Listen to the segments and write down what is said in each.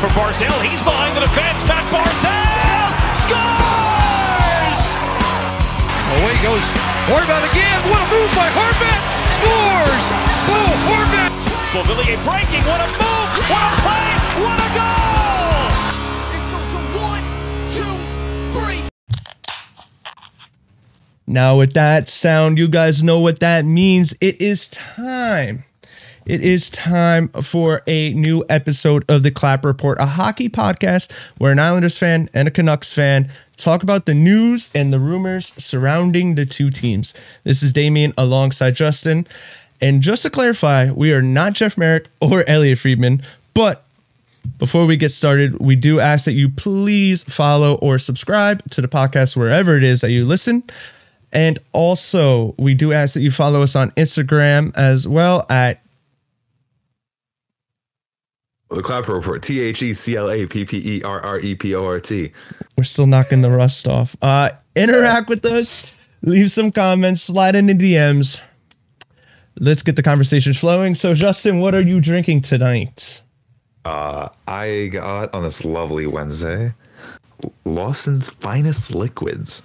for Barzal. He's behind the defense. Pat Barzal scores! Away goes Horvat again. What a move by Horvat! Scores! Bo Horvat! Beauvillier breaking. What a move! What a play! What a goal! It goes a one, two, three. Now, with that sound, you guys know what that means. It is time. It is time for a new episode of the Clapper Report, a hockey podcast where an Islanders fan and a Canucks fan talk about the news and the rumors surrounding the two teams. This is Damien alongside Justin. And just to clarify, we are not Jeff Marek or Elliotte Friedman, but before we get started, we do ask that you please follow or subscribe to the podcast wherever it is that you listen. And also, we do ask that you follow us on Instagram as well at The Clapper Report. T H E C L A P P E R R E P O R T. we're still knocking the rust off. Uh interact with us, leave some comments, slide into DMs. Let's get the conversations flowing. So Justin, what are you drinking tonight? Uh, I got on this lovely Wednesday Lawson's finest liquids.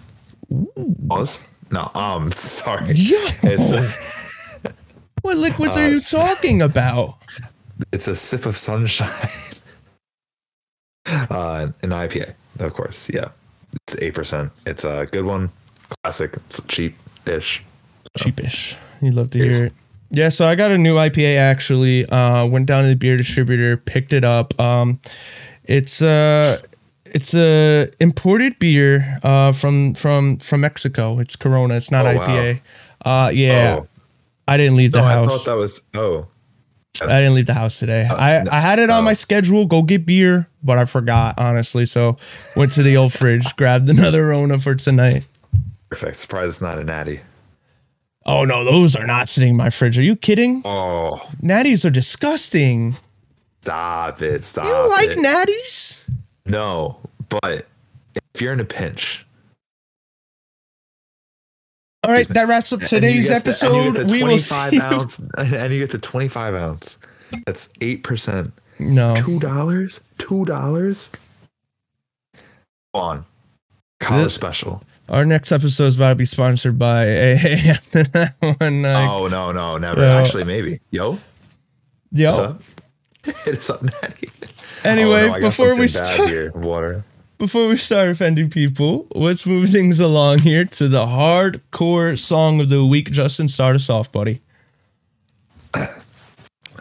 Was? No, um, sorry. It's a, What liquids are you talking about? It's a sip of sunshine. uh, an IPA, of course. Yeah, it's eight percent. It's a good one, classic. It's cheap-ish. cheapish. You love to hear it. Yeah, so I got a new IPA actually. Uh went down to the beer distributor, picked it up. Um it's uh it's a imported beer uh from from from Mexico. It's Corona. It's not Oh, wow. IPA. Uh yeah. Oh. I didn't leave the No, I house. thought that was. Oh, I didn't leave the house today. Oh, I, no- I had it on oh. my schedule, go get beer, but I forgot, honestly. So went to the old fridge, grabbed another Rona for tonight. perfect. Surprise it's not a natty. Oh no, those are not sitting in my fridge. Are you kidding? Oh, Natties are disgusting. stop it! Stop it. You like it! natties? No, but if you're in a pinch, All right, that wraps up today's get the- and you episode. the we will 25 see. ounce, and you get the 25 ounce. That's eight percent. No, Two dollars. Two dollars. On college special. our next episode is about to be sponsored by a one. Uh, oh no, no, never. Yeah. Actually, maybe. Yo, yo. what's up? Hit us up, Natty. Anyway, Oh, no, before we start, here, water. Before we start offending people, let's move things along here to the hardcore song of the week. Justin, start us off, buddy.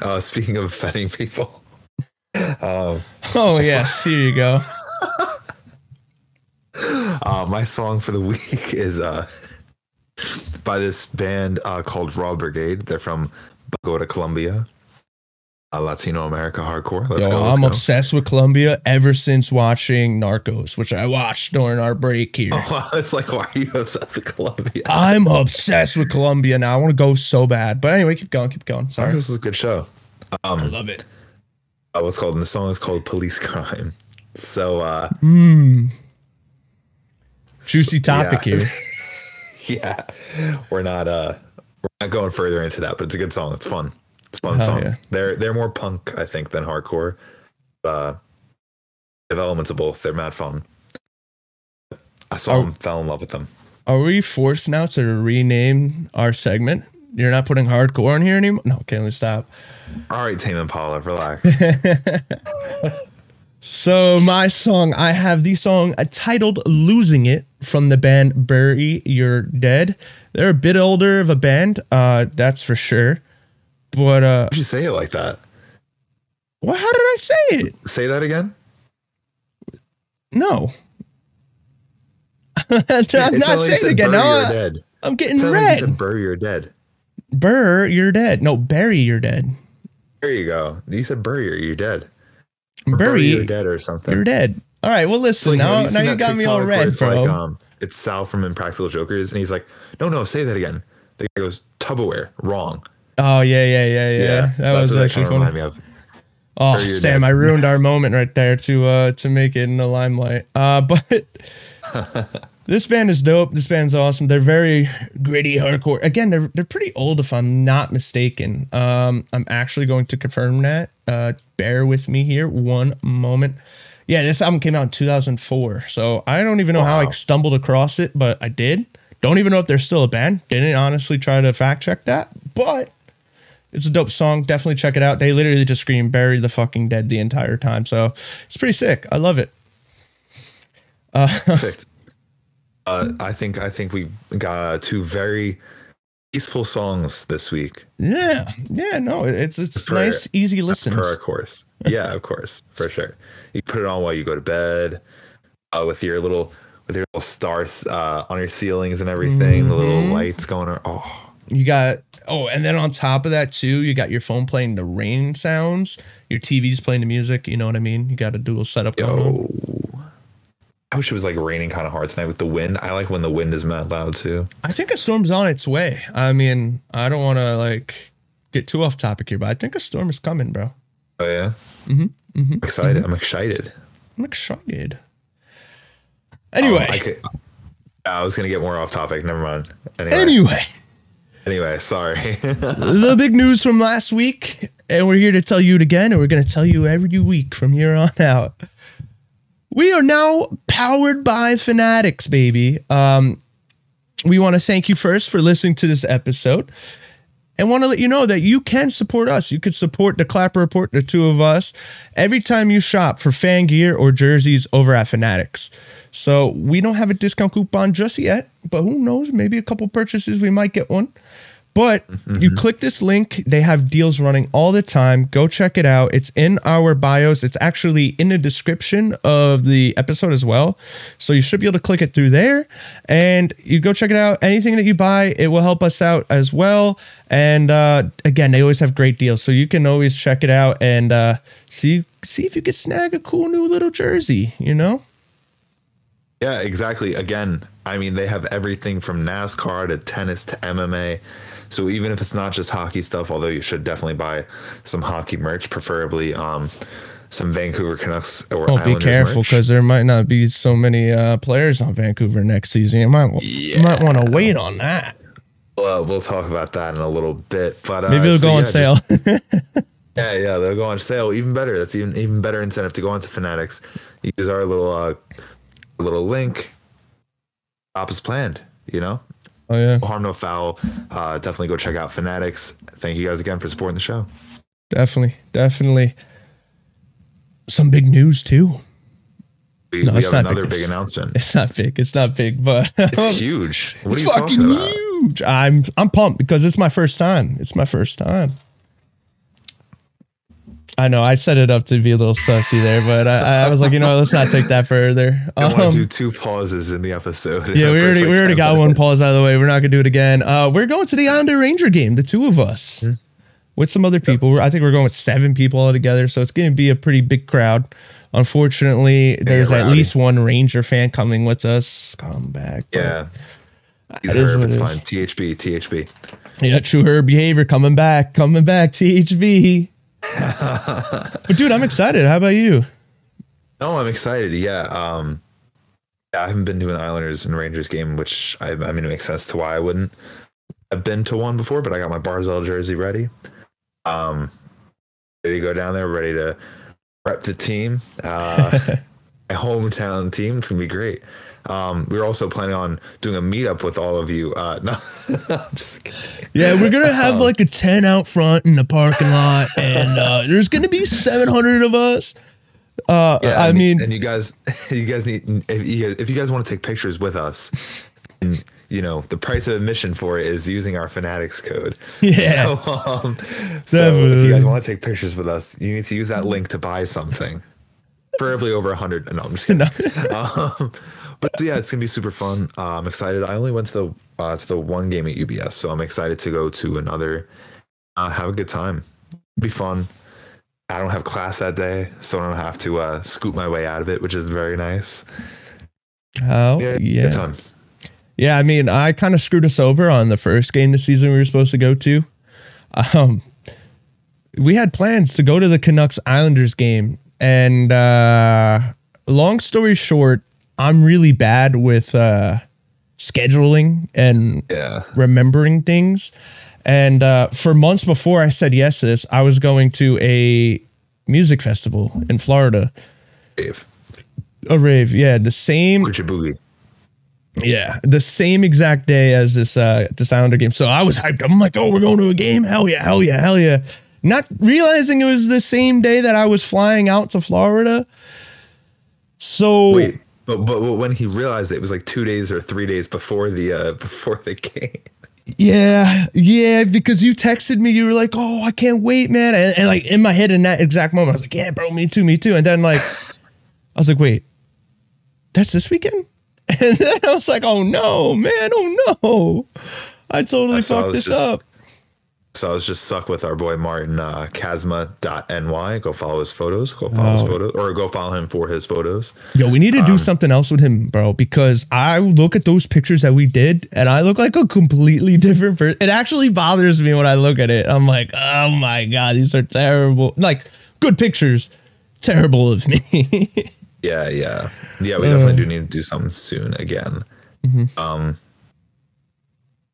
Uh, speaking of offending people, Oh yes, here you go. uh, my song for the week is uh, by this band uh, called Raw Brigade. They're from Bogota, Colombia. Latino America hardcore. Let's Yo, go. Let's I'm go. obsessed with Colombia ever since watching Narcos, which I watched during our break here. Wow, it's like, why are you obsessed with Colombia? I'm obsessed with Colombia now. I want to go so bad. But anyway, keep going, keep going. Sorry. This is a good show. I love it. Uh, what's called? And the song is called Police Crime. So, uh, Juicy topic Yeah. here. yeah, we're not uh, we're not going further into that, but it's a good song. It's fun. It's a fun Hell song. yeah. They're they're more punk, I think, than hardcore. Uh, elements of both. They're mad fun. I saw Oh. them, fell in love with them. Are we forced now to rename our segment? You're not putting hardcore in here anymore? No, okay, let's stop. All right, Tame Impala, relax. So my song, I have the song titled "Losing It" from the band Bury Your Dead. They're a bit older of a band, uh, that's for sure. But uh, Why'd you say it like that? well, how did I say it? Say that again. No, I'm not like saying it again. your I- dead. I'm getting It like red. said bury your dead. Burr, you're dead. No, Bury, you're dead. There you go. You said bury or you're dead. Or Bury, you're dead or something. you're dead. All right, well, listen, like, now, you now you got me all red, it's bro. Like, um, it's Sal from Impractical Jokers, and he's like, "No, no, say that again." The guy goes, "Tupperware, wrong." Oh, yeah, yeah, yeah, yeah. that was that actually kinda funny. Oh, Sam. I ruined our moment right there to uh to make it in the limelight. Uh, but this band is dope. This band's awesome. They're very gritty hardcore. Again, they're they're pretty old if I'm not mistaken. Um, I'm actually going to confirm that. Uh, bear with me here one moment. Yeah, this album came out in 2004. So I don't even know how I stumbled across it, but I did. Don't even know if they're still a band. Didn't honestly try to fact check that, but it's a dope song. Definitely check it out. They literally just scream "Bury the fucking dead" the entire time. So it's pretty sick. I love it. Perfect. Uh, I think I think we got uh, two very peaceful songs this week. Yeah, yeah. No, it's it's Per- nice, easy Per listens. our course. Yeah, of course, for sure. You put it on while you go to bed, uh, with your little with your little stars uh, on your ceilings and everything. The little lights going on. Oh, You got oh, and then on top of that too, you got your phone playing the rain sounds. Your TV's playing the music. You know what I mean? You got a dual setup going on. yo. I wish it was like raining kind of hard tonight with the wind. I like when the wind is mad loud too. I think a storm's on its way. I mean, I don't want to like get too off topic here, but I think a storm is coming, bro. Oh yeah. Mm-hmm, excited. I'm excited. I'm excited. Anyway, Um, I could. I was gonna get more off topic. Never mind. Anyway, anyway. Anyway, sorry. the big news from last week, and we're here to tell you it again, and we're going to tell you every week from here on out. We are now powered by Fanatics, baby. Um, we want to thank you first for listening to this episode and want to let you know that you can support us. You could support the Clapper Report, the two of us, every time you shop for fan gear or jerseys over at Fanatics. So we don't have a discount coupon just yet, but who knows? Maybe a couple purchases, we might get one. But you click this link, they have deals running all the time. Go check it out. It's in our bios. It's actually in the description of the episode as well. So you should be able to click it through there and you go check it out. Anything that you buy, it will help us out as well. And uh, again, they always have great deals. So you can always check it out and uh, see see if you can snag a cool new little jersey, you know? Yeah, exactly. Again, I mean, they have everything from NASCAR to tennis to MMA. So even if it's not just hockey stuff, although you should definitely buy some hockey merch, preferably um, some Vancouver Canucks or Oh, be careful because there might not be so many uh, players on Vancouver next season. You might you might want to wait on that. Well, we'll talk about that in a little bit. But uh, Maybe it'll so go on yeah, sale. just- yeah, yeah, they'll go on sale. Even better. That's even even better incentive to go onto Fanatics. Use our little uh, little link. Op is planned. You know, oh yeah, harm no foul. Uh, definitely go check out Fanatics. Thank you guys again for supporting the show. definitely, definitely. Some big news too. We, No, we it's have not another big. big announcement. It's not big. It's not big, but It's huge. What are it's you fucking talking about? huge. I'm I'm pumped because it's my first time. It's my first time. I know I set it up to be a little sussy there, but I, I was like, you know, what, let's not take that further. I want Um, to do two pauses in the episode. Yeah, we already like, we already 10 got one pause out of the way. We're not gonna do it again. Uh, we're going to the Islander Ranger game, the two of us, Hmm. with some other people. We're- I think we're going with seven people all together, so it's gonna be a pretty big crowd. Unfortunately, there's at rowdy. least one Ranger fan coming with us. Come back, Yeah. He's It is Herb. It's it fine. THB, THB. yeah, true her behavior coming back, coming back. THB. But dude, I'm excited. How about you? No, I'm excited. Yeah. Um, I haven't been to an Islanders and Rangers game, which I, I mean, it makes sense to why I wouldn't. I've been to one before, but I got my Barzal jersey ready. Um, ready to go down there, ready to rep the team. Uh, my hometown team. It's gonna be great. Um, we are also planning on doing a meetup with all of you. Uh, no, just kidding. Yeah, we're gonna Um, have like a tent out front in the parking lot, and uh, there's gonna be 700 of us. Uh, Yeah, I and- mean, and you guys, you guys need if you guys, if you guys want to take pictures with us, and you know the price of admission for it is using our Fanatics code. Yeah. So, um, so if you guys want to take pictures with us, you need to use that link to buy something, preferably over a hundred. No, I'm just kidding. um, but yeah, it's gonna be super fun. Uh, I'm excited. I only went to the uh, to the one game at UBS, so I'm excited to go to another. Uh, have a good time. Be fun. I don't have class that day, so I don't have to uh, scoot my way out of it, which is very nice. oh Yeah, yeah, good time. yeah. I mean, I kind of screwed us over on the first game this season we were supposed to go to. Um, we had plans to go to the Canucks Islanders game, and uh, long story short, I'm really bad with uh, scheduling and Yeah. remembering things. And uh, for months before I said yes to this, I was going to a music festival in Florida. Dave. A rave, yeah, the same. Yeah, the same exact day as this uh this Islander game. So I was hyped. I'm like, oh, we're going to a game. Hell yeah, hell yeah, hell yeah. Not realizing it was the same day that I was flying out to Florida. So Wait, but, but when he realized it, it was like two days or three days before the uh before the game. yeah, yeah, because you texted me, you were like, oh, I can't wait, man. And, and like in my head in that exact moment, I was like, yeah, bro, me too, me too. And then like, I was like, wait, that's this weekend? And then I was like, oh no, man, oh no. I totally I fucked this just- up. So I was just stuck with our boy Martin uh Casma.ny. Go follow his photos. Go follow his Oh. photos. Or go follow him for his photos. Yo, we need to Um, do something else with him, bro, because I look at those pictures that we did and I look like a completely different person. It actually bothers me when I look at it. I'm like, oh my God, these are terrible. Like, good pictures, terrible of me. Yeah, yeah. Yeah, we Uh. definitely do need to do something soon again. Mm-hmm. Um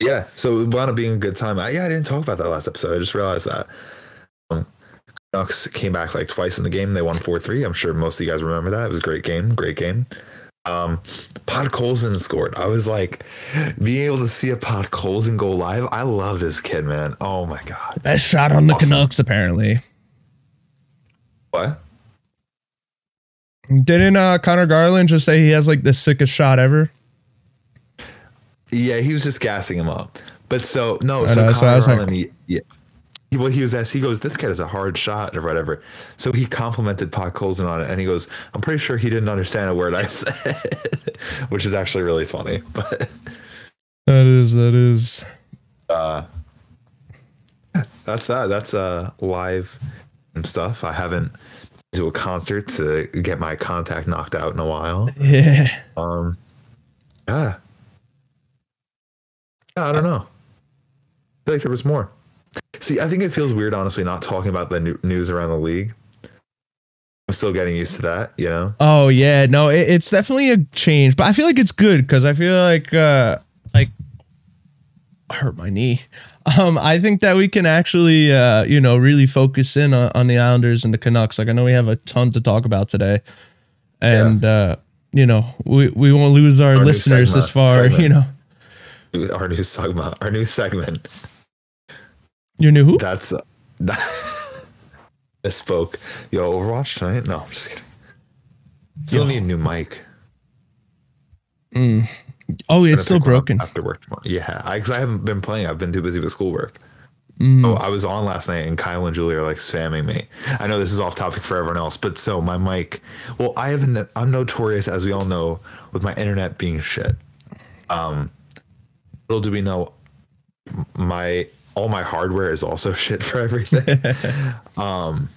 Yeah, so it wound up being a good time. I, yeah, I didn't talk about that last episode. I just realized that. Um, Canucks came back like twice in the game. They won 4-3. I'm sure most of you guys remember that. It was a great game. Great game. Um Podkolzin scored. I was like being able to see a Podkolzin go live. I love this kid, man. Oh my god. Best shot on the Awesome. Canucks, apparently. What? Didn't uh, Conor Garland just say he has like the sickest shot ever? Yeah, he was just gassing him up. But so no, so know, so I was like- he, yeah. He, well, he was asked. He goes, "This kid has a hard shot or whatever." So he complimented Podkolzin on it, and he goes, "I'm pretty sure he didn't understand a word I said," which is actually really funny. But That is, that is. that's that. That's uh live and stuff. I haven't to a concert to get my contact knocked out in a while. Yeah. Um, yeah. Yeah, I don't know. I feel like there was more. See, I think it feels weird, honestly, not talking about the news around the league. I'm still getting used to that, you know. Oh yeah, no, it, it's definitely a change, but I feel like it's good because I feel like uh like I hurt my knee. Um, I think that we can actually uh you know really focus in on, on the Islanders and the Canucks. Like I know we have a ton to talk about today, and uh you know we we won't lose our, Our listeners segment- this far. segment. You know, Our new segment, our new segment. you knew who? That's uh, misspoke. Yo, Overwatch tonight? No, I'm just kidding. Still need a new mic. Oh, it's still pick one up broken. after work tomorrow. Yeah, I, cause I haven't been playing. I've been too busy with schoolwork. Mm. Oh, I was on last night, and Kyle and Julie are like spamming me. I know this is off topic for everyone else, but so my mic. Well, I haven't. I'm notorious, as we all know, with my internet being shit. Um, little do we know, my all my hardware is also shit for everything. um,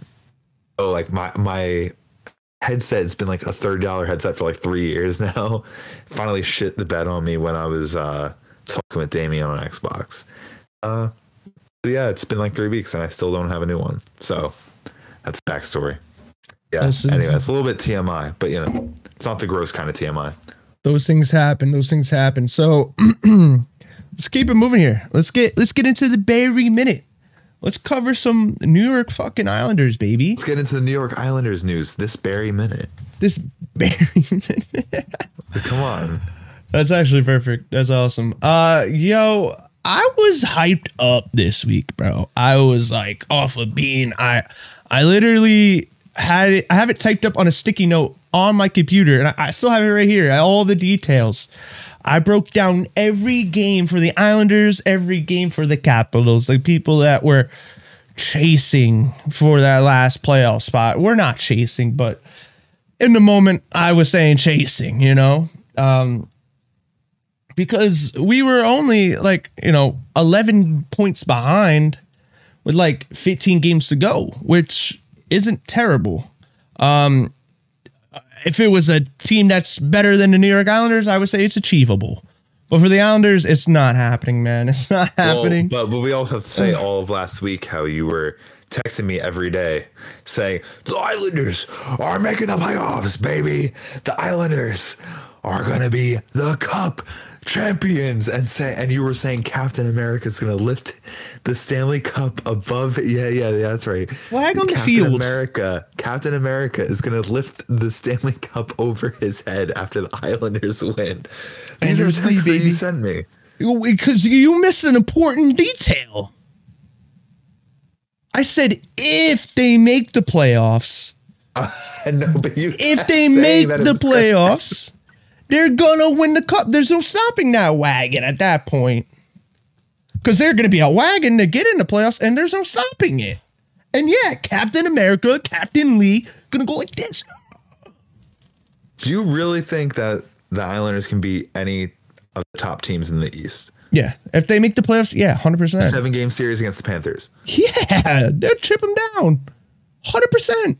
so like my my headset's been like a thirty dollar headset for like three years now. Finally shit the bed on me when I was uh talking with Damien on Xbox. Uh yeah, it's been like three weeks and I still don't have a new one. So that's backstory. Yeah. Anyway, it's a little bit TMI, but you know, it's not the gross kind of TMI. Those things happen. Those things happen. So let's keep it moving here. Let's get let's get into the Barry minute. Let's cover some New York fucking Islanders, baby. Let's get into the New York Islanders news this very minute. This Barry minute. Come on. That's actually perfect. That's awesome. Uh yo, I was hyped up this week, bro. I was like off a bean. I I literally had it I have it typed up on a sticky note on my computer and I, I still have it right here. All the details. I broke down every game for the Islanders, every game for the Capitals, like people that were chasing for that last playoff spot. We're not chasing, but in the moment I was saying chasing, you know? Um because we were only like, you know, 11 points behind with like 15 games to go, which isn't terrible. Um if it was a team that's better than the New York Islanders, I would say it's achievable. But for the Islanders, it's not happening, man. It's not happening. Well, but, but we also have to say all of last week how you were texting me every day saying the Islanders are making the playoffs, baby. The Islanders are gonna be the cup champions and say and you were saying Captain America's gonna lift the Stanley Cup above yeah, yeah, yeah, that's right. Flag on the field. America, Captain America is gonna lift the Stanley Cup over his head after the Islanders win. These are Anders Lee, texts that you sent me. Because you missed an important detail. I said if they make the playoffs, but you if they make the playoffs, they're gonna win the cup. There's no stopping that wagon at that point. Because they're gonna be a wagon to get in the playoffs, and there's no stopping it. And yeah, Captain America, Captain Lee, gonna go like this. Do you really think that the Islanders can beat any of the top teams in the East? Yeah, if they make the playoffs, yeah, hundred percent. Seven game series against the Panthers. Yeah, they'll chip them down. 100%.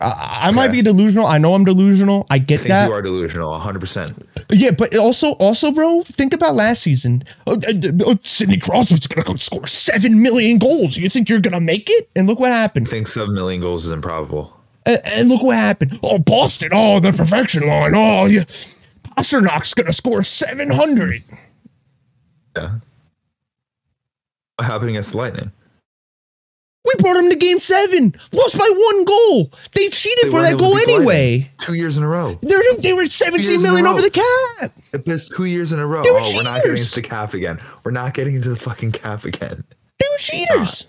I, I might be delusional. I know I'm delusional. I get I think that. you are delusional, 100%. Yeah, but also, also, bro, think about last season. Oh, uh, uh, Sidney Crosby's gonna go score seven million goals. You think you're gonna make it? And look what happened. I think 7 million goals is improbable. And, and look what happened. Oh, Boston. Oh, the perfection line. Oh, yeah. Pastrnak's gonna score seven hundred. Yeah. What happened against the Lightning? We brought him to game seven. Lost by one goal. They cheated They for that goal beat the anyway. Two years in a row. They're, they were 17 Years in a million row. over the cap. It missed two years in a row. They were oh, we're not getting into the calf again. We're not getting into the fucking calf again. They were cheaters.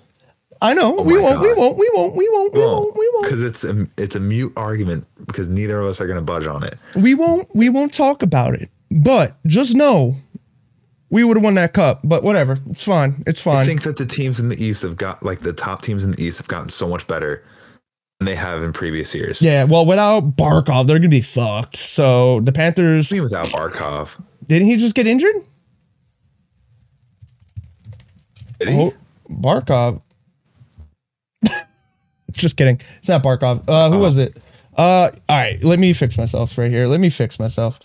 I know. Oh we, Oh my won't, we won't. We won't. We won't. We won't. We won't. Because it's a, it's a mute argument because neither of us are going to budge on it. We won't. We won't talk about it. But just know, we would have won that cup. But whatever. It's fine. It's fine. I think that the teams in the East have got, like the top teams in the East have gotten so much better than they have in previous years. yeah. Well, without Barkov, they're gonna be fucked. So the Panthers Even without Barkov. didn't he just get injured? Did he? Oh, Barkov. just kidding. It's not Barkov. Uh, who was it? Uh, all right. Let me fix myself right here. Let me fix myself.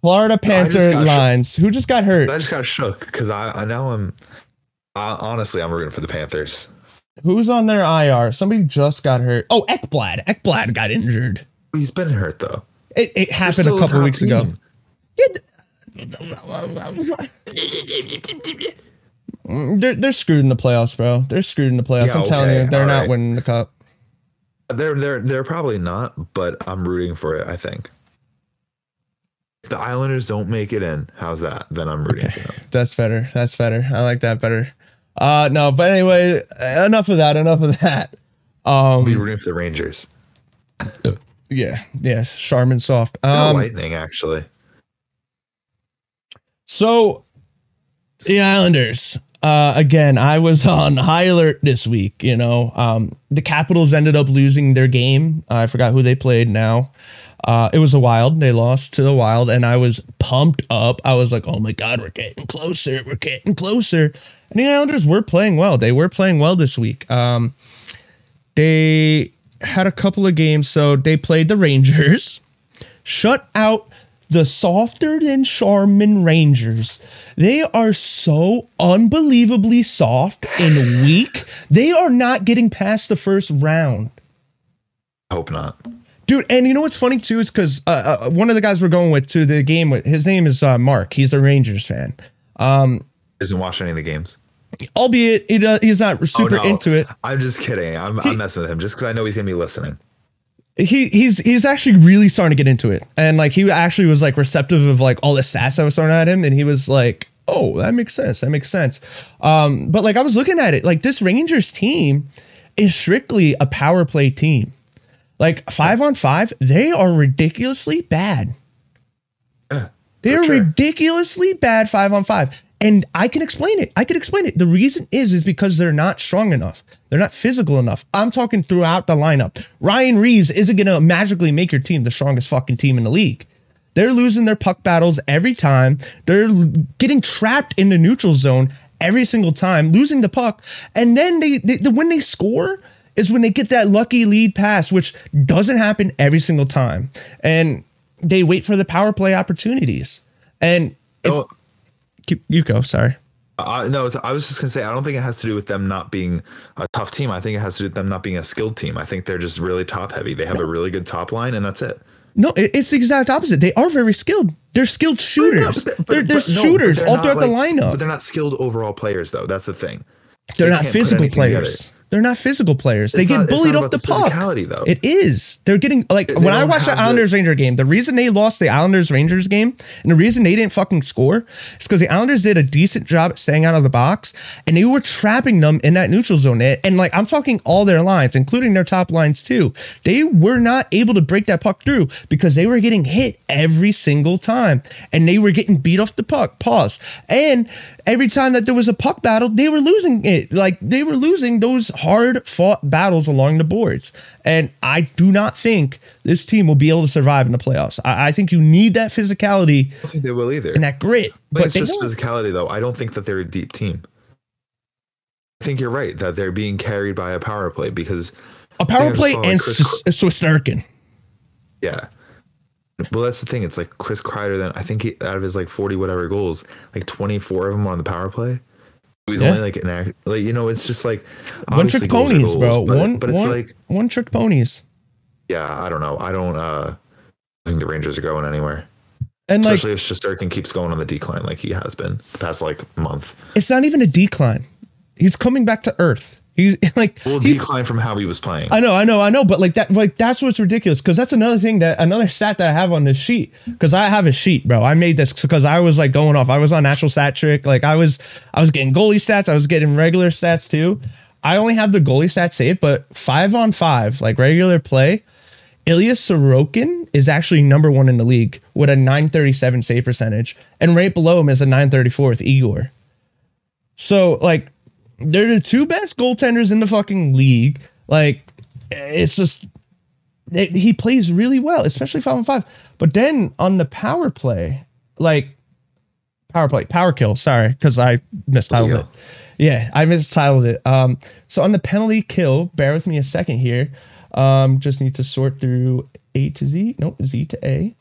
Florida Panther sh- lines. Who just got hurt? I just got shook because I, I now I'm I, honestly I'm rooting for the Panthers. Who's on their IR? Somebody just got hurt. Oh, Ekblad. Ekblad got injured. He's been hurt though. It, it happened a couple weeks ago. team. Yeah, they're, they're screwed in the playoffs, bro. They're screwed in the playoffs. Yeah, I'm telling you, they're all not right. winning the cup. They're they're they're probably not, but I'm rooting for it. I think. The Islanders don't make it in, how's that? Then I'm rooting for them. That's better. That's better. I like that better. Uh, no, but anyway, enough of that. Enough of that. I'll be rooting for the Rangers. Yeah, yeah. Charmin soft. Um, Lightning, actually. So, the Islanders. Uh, again, I was on high alert this week. You know, um, the Capitals ended up losing their game. I forgot who they played now. Uh, it was the Wild. They lost to the Wild, and I was pumped up. I was like, "Oh my God, we're getting closer. We're getting closer." And the Islanders were playing well. They were playing well this week. Um, they had a couple of games. So they played the Rangers shut out the softer than Charmin Rangers. They are so unbelievably soft and weak. They are not getting past the first round. I hope not. Dude, and you know what's funny too is because uh, uh, one of the guys we're going with to the game with his name is uh, Mark. He's a Rangers fan, Isn't watching any of the games. albeit it, uh, he's not super Oh, no. into it. I'm just kidding. I'm, I'm messing with him just because I know he's gonna be listening. he he's he's actually really starting to get into it and like he actually was like receptive of like all the stats i was throwing at him and he was like oh that makes sense that makes sense um but like i was looking at it like this rangers team is strictly a power play team like five on five they are ridiculously bad. Uh, they are sure. ridiculously bad five on five. And i can explain it. I can explain it. The reason is is because they're not strong enough. They're not physical enough. I'm talking throughout the lineup. Ryan Reaves isn't going to magically make your team the strongest fucking team in the league. They're losing their puck battles every time. They're getting trapped in the neutral zone every single time losing the puck. And then they, they the, when they score is when they get that lucky lead pass which doesn't happen every single time and they wait for the power play opportunities and if Oh, Keep- you go. Sorry. Uh, no, I was just gonna say I don't think it has to do with them not being a tough team. I think it has to do with them not being a skilled team. I think they're just really top heavy. They have a really good top line, and that's it. No, it's the exact opposite. They are very skilled. They're skilled shooters. But- but- they're they're but shooters but they're all throughout the lineup. But they're not skilled overall players, though. That's the thing. They're They not physical players. together. They're not physical players. They It's get not- it's bullied off the the puck. though. It is. They're getting like They when I watched the Islanders Ranger game, the reason they lost the Islanders Rangers game and the reason they didn't fucking score is because the Islanders did a decent job at staying out of the box and they were trapping them in that neutral zone. And, and, like I'm talking all their lines, including their top lines too. They were not able to break that puck through because they were getting hit every single time and they were getting beat off the puck. Pause. And every time that there was a puck battle, they were losing it. Like they were losing those hard fought battles along the boards. And I do not think this team will be able to survive in the playoffs. I, I think you need that physicality I don't think they will either. and that grit. But But it's just don't. physicality, though. I don't think that they're a deep team. I think you're right that they're being carried by a power play because, a power play and Chris Swiss Swiss Durkin. yeah. Well, that's the thing. It's like Chris Kreider. Then I think he, out of his like 40 whatever goals, like 24 of them on the power play. He's Yeah. only like an act, like you know. It's just like One trick goals ponies, bro. But, one, but it's one- like one trick ponies. yeah, I don't know. I don't. uh I think the Rangers are going anywhere. And like Especially if Shesterkin keeps going on the decline like he has been the past like month. it's not even a decline. He's coming back to earth. He's like Well, he- decline from how he was playing. I know, I know, I know, but like that, like that's what's ridiculous because that's another thing that another stat that I have on this sheet because I have a sheet, bro. I made this because I was like going off. I was on natural stat trick, like I was, I was getting goalie stats, I was getting regular stats too. I only have the goalie stats saved, but five on five, like regular play, Ilya Sorokin is actually number one in the league with a 937 save percentage, and right below him is a 934 with Igor. So like they're the two best goaltenders in the fucking league. Like it's just it, he plays really well, especially five on five. But then on the power play, like power play, power kill. Sorry, because I mistitled it. Yeah, I mistitled it. Um, so on the penalty kill, bear with me a second here. Um, just need to sort through A to Z. Nope, Z to A.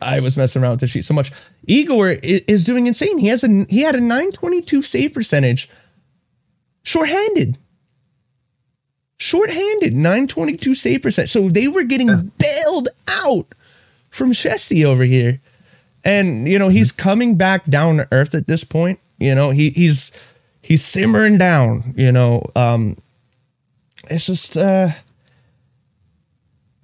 I was messing around with the sheet so much. Igor is doing insane. He has a he had a 922 save percentage, shorthanded. Shorthanded, 922 save percent. So they were getting bailed out from Shesty over here. And you know, he's coming back down to earth at this point. You know, he he's he's simmering down, you know. Um it's just uh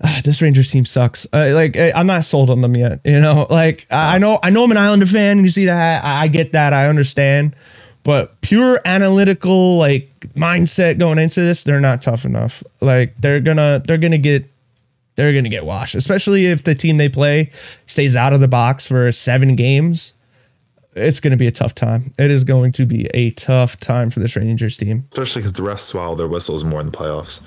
ah, this Rangers team sucks. Uh, like I- I'm not sold on them yet. You know, like I I know I know I'm an Islander fan, and you see that I, I get that, I understand, but pure analytical like mindset going into this, they're not tough enough. Like they're gonna they're gonna get they're gonna get washed, especially if the team they play stays out of the box for seven games. It's going to be a tough time. It is going to be a tough time for this Rangers team. Especially because the refs swallow their whistles more in the playoffs.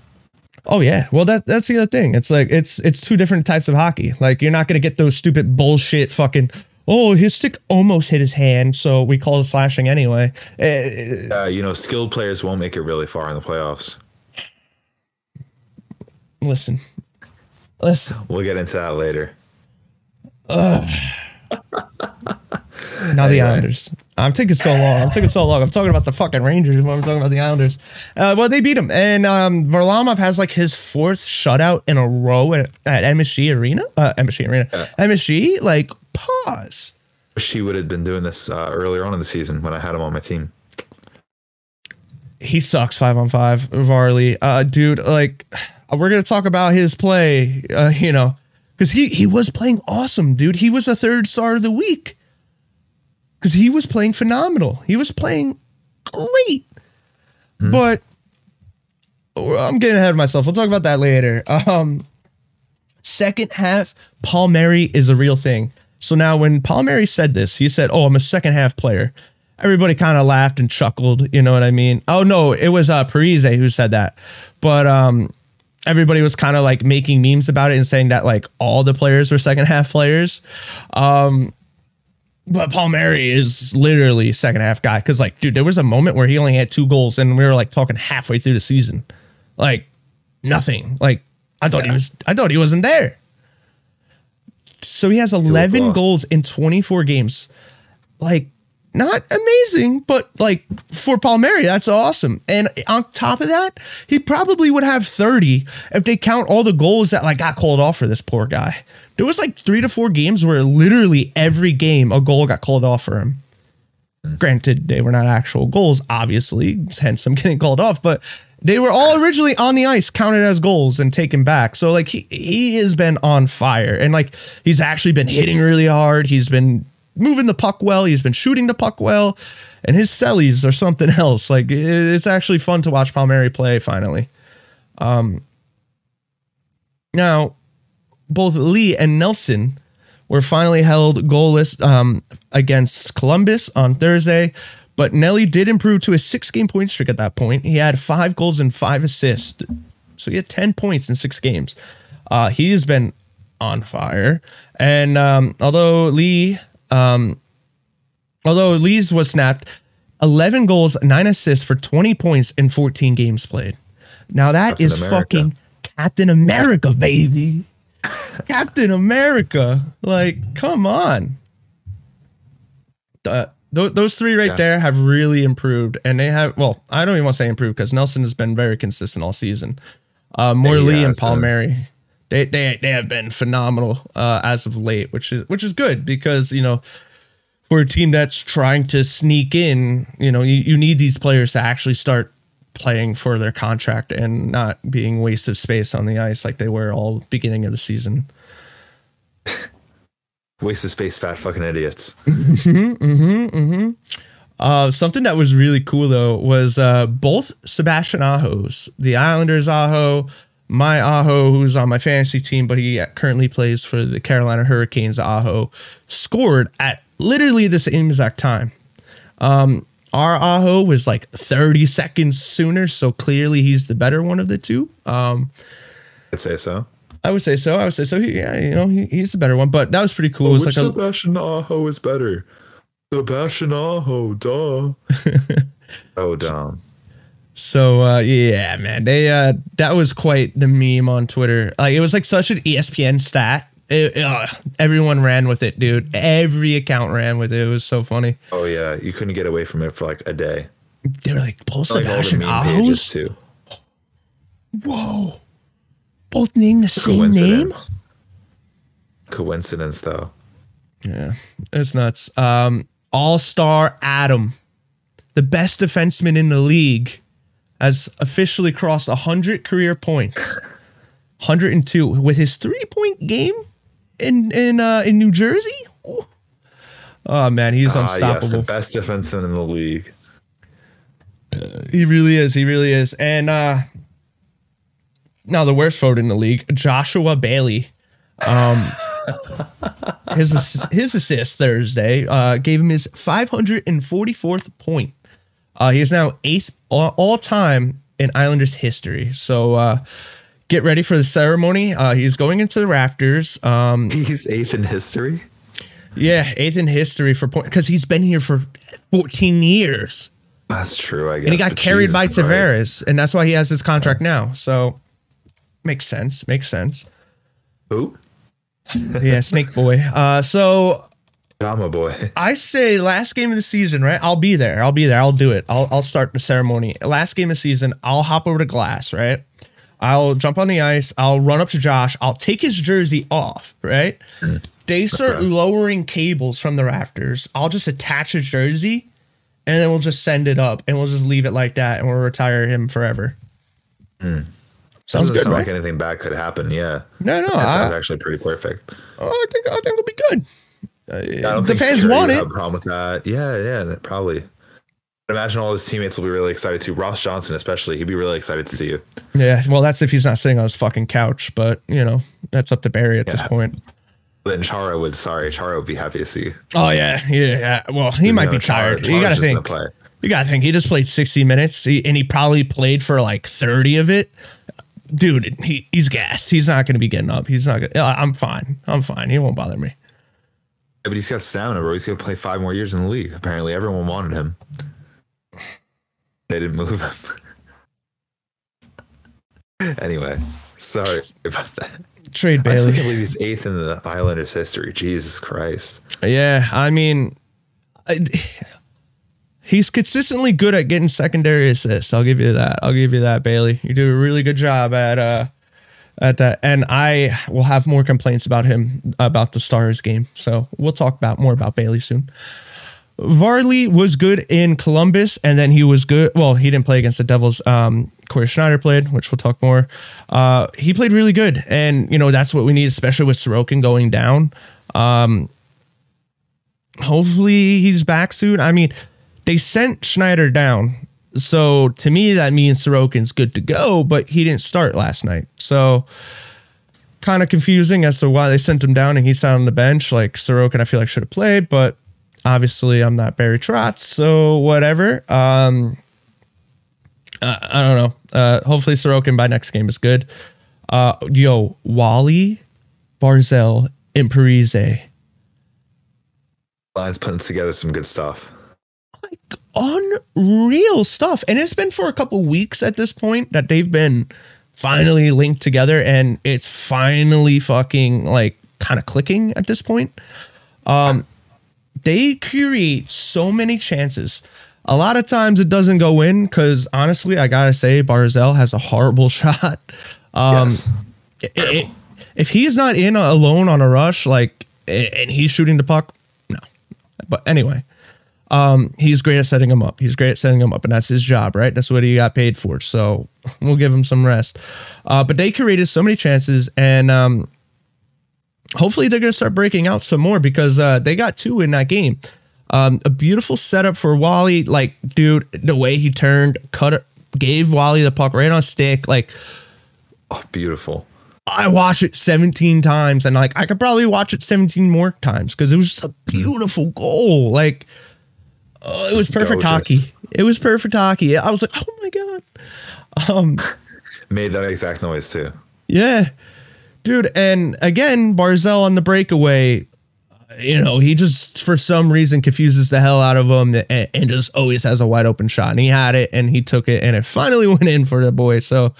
Oh yeah, well that that's the other thing. It's like it's it's two different types of hockey. Like you're not gonna get those stupid bullshit fucking. Oh, his stick almost hit his hand, so we call it slashing anyway. Eh, Uh, you know, skilled players won't make it really far in the playoffs. listen, listen. We'll get into that later. Now the Islanders. I'm taking so long. I'm taking so long. I'm talking about the fucking Rangers when I'm talking about the Islanders. Uh, well, they beat them, and um, Varlamov has like his fourth shutout in a row at, at MSG Arena. Uh, MSG Arena. MSG. Like pause. She would have been doing this uh, earlier on in the season when I had him on my team. he sucks five on five. Varley, uh, dude, like we're gonna talk about his play, uh, you know, because he he was playing awesome, dude. He was a third star of the week because he was playing phenomenal. He was playing great, but I'm getting ahead of myself. We'll talk about that later. Um, second half, Palmieri is a real thing. So now when Palmieri said this, he said, "Oh, I'm a second half player." Everybody kind of laughed and chuckled. You know what I mean? Oh no, it was uh, Parise who said that, but um, everybody was kind of like making memes about it and saying that like all the players were second half players. Um, but Palmieri is literally second half guy because like, dude, there was a moment where he only had two goals and we were like talking halfway through the season, like nothing. Like I thought he was, I thought he wasn't there. So he has 11 lost. goals in 24 games. Like not amazing, but like for Palmieri, that's awesome. And on top of that, he probably would have 30 if they count all the goals that like got called off for this poor guy. There was like three to four games where literally every game a goal got called off for him. Hmm. Granted, they were not actual goals, obviously, hence I'm getting called off, but they were all originally on the ice, counted as goals and taken back. So like he he has been on fire. And like he's actually been hitting really hard. He's been moving the puck well. He's been shooting the puck well. And his sellies are something else. Like it's actually fun to watch Palmieri play finally. Um now both Lee and Nelson were finally held goalless um, against Columbus on Thursday. But Nelly did improve to a six game point streak at that point. He had five goals and five assists. So he had 10 points in six games. Uh, he has been on fire. And um, although Lee, um, although Lee's was snapped, 11 goals, nine assists for 20 points in 14 games played. Now that Captain is America. fucking Captain America, baby. Captain America. Like, come on. Uh, th- those three right Yeah. there have really improved, and they have. Well, I don't even want to say improved because Nelson has been very consistent all season. Uh, more Lee and. Palmieri, they they they have been phenomenal uh, as of late, which is which is good because you know for a team that's trying to sneak in, you know, you, you need these players to actually start playing for their contract and not being waste of space on the ice like they were all beginning of the season. Waste of space, fat fucking idiots. mm-hmm, mm-hmm. Uh, something that was really cool though was uh, both Sebastian Ahos, the Islanders Aho, my Aho, who's on my fantasy team, but he currently plays for the Carolina Hurricanes Aho, scored at literally the same exact time. Um, our Aho was like 30 seconds sooner, so clearly he's the better one of the two. Um, I'd say so. I would say so. I would say so. He, yeah, you know, he, he's the better one, but that was pretty cool. it was Which like a, Sebastian Aho is better? Sebastian Aho, duh. oh, damn. So uh, yeah, man, they uh, that was quite the meme on Twitter. Like it was like such an ESPN stat. It, uh, everyone ran with it, dude. Every account ran with it. It was so funny. Oh yeah, you couldn't get away from it for like a day. They were like, Like the Sebastian pages Ahos. too. Whoa, both named the same name. Coincidence. Coincidence though. Yeah, it's nuts. Um, All Star Adam, the best defenseman in the league, has officially crossed 100 career points. 102 with his three point game in in uh, in New Jersey. Ooh. Oh man, he's Ah, yes, unstoppable. the best defenseman in the league. He really is. He really is. And uh now the worst forward in the league, Joshua Bailey. Um his ass- his assist Thursday uh gave him his 544th point. Uh he is now eighth all, all time in Islanders history. So uh get ready for the ceremony. Uh he's going into the rafters. Um He's eighth in history. yeah, eighth in history for point cuz he's been here for 14 years. That's true. I guess. and he got but carried by Jesus Christ. Tavares, and that's why he has his contract now. So makes sense. Makes sense. Who? Yeah, Snake Boy. Uh, so I'm a boy. I say last game of the season, right? I'll be there. I'll be there. I'll do it. I'll I'll start the ceremony. Last game of the season, I'll hop over to glass, right? I'll jump on the ice. I'll run up to Josh. I'll take his jersey off, right? They start lowering cables from the rafters. I'll just attach his jersey and then we'll just send it up and we'll just leave it like that and we'll retire him forever. Sounds Doesn't good, sound right? like anything bad could happen. Yeah. No, no, That sounds actually pretty perfect. oh, I think I think it'll be good. Uh, I don't the think fans want it. Have a problem with that? Yeah, yeah, probably. Imagine all his teammates will be really excited too. Ross Johnston, especially, he'd be really excited to see you. Yeah, well, that's if he's not sitting on his fucking couch, but you know, that's up to Barry at this point. Then Chara would, sorry, Chara would be happy to see you. Oh yeah, yeah, yeah. Well, he might be Chara- tired. you gotta think. You gotta think. He just played sixty minutes, he, and he probably played for like thirty of it. Dude, he, he's gassed. He's not gonna be getting up. He's not gonna. I'm fine. I'm fine. He won't bother me. Yeah, but he's got stamina, bro. He's gonna play five more years in the league. Apparently, everyone wanted him. They didn't move him. anyway, sorry about that. Trade Bailey. I still can't believe he's eighth in the Islanders' history. Jesus Christ. Yeah, I mean, I, he's consistently good at getting secondary assists. I'll give you that. I'll give you that, Bailey. You do a really good job at uh at that. And I will have more complaints about him about the Stars game. So we'll talk about more about Bailey soon. Varley was good in Columbus, and then he was good. Well, he didn't play against the Devils. Um, Cory Schneider played, which we'll talk more. Uh, he played really good, and you know that's what we need, especially with Sorokin going down. Um, hopefully he's back soon. I mean, they sent Schneider down, so to me that means Sorokin's good to go, but he didn't start last night, so kind of confusing as to why they sent him down and he sat on the bench. Like Sorokin, I feel like should have played, but obviously I'm not Barry Trotz, so whatever. Um, uh, I don't know. Uh, hopefully Sorokin by next game is good. Uh, yo, Wally, Barzal, and Parise. Lions putting together some good stuff. Like unreal stuff. And it's been for a couple weeks at this point that they've been finally linked together and it's finally fucking like kind of clicking at this point. Um they create so many chances. A lot of times it doesn't go in because honestly, I gotta say, Barzal has a horrible shot. Um, yes. it- it- if he's not in alone on a rush, like, and he's shooting the puck, no. But anyway, um, he's great at setting him up. He's great at setting him up, and that's his job, right? That's what he got paid for. So we'll give him some rest. Uh, but they created so many chances, and um, hopefully they're going to start breaking out some more because uh, they got two in that game. Um, a beautiful setup for Wally. Like, dude, the way he turned, cut, gave Wally the puck right on stick. Like, Oh, beautiful. I watched it 17 times and like I could probably watch it 17 more times because it was just a beautiful goal. Like, oh, it was perfect hockey. It was perfect hockey. I was like, oh my God. Um, Made that exact noise too. Yeah. Dude, and again, Barzal on the breakaway, you know, he just for some reason confuses the hell out of him and, and just always has a wide open shot. And he had it and he took it and it finally went in for the boy. So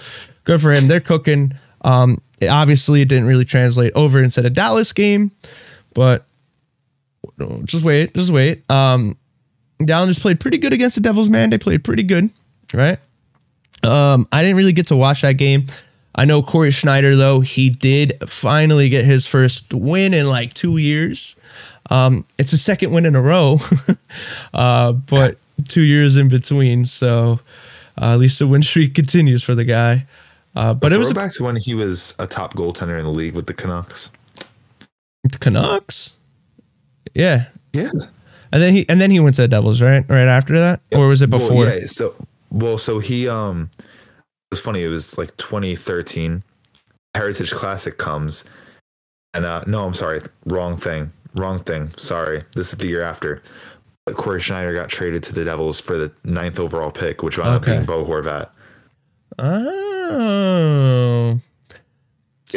good for him. They're cooking. Um, it- obviously, it didn't really translate over into the Dallas game, but just wait, just wait. Um, the Islanders played pretty good against the Devils, man. They played pretty good, right? Um, I didn't really get to watch that game. I know Cory Schneider though he did finally get his first win in like two years. Um, it's his second win in a row, uh, but two years in between. So uh, at least the win streak continues for the guy. Uh, but it was back to when he was a top goaltender in the league with the Canucks. the Canucks. Yeah, Yeah. And then he and then he went to the Devils, right? Right after that, or was it before? Well, yeah, so well, so he um it was funny, it was like 2013. Heritage Classic comes and uh no, I'm sorry, wrong thing. Wrong thing. Sorry. This is the year after. But Cory Schneider got traded to the Devils for the ninth overall pick, which wound Okay. up being Bo Horvat. Oh.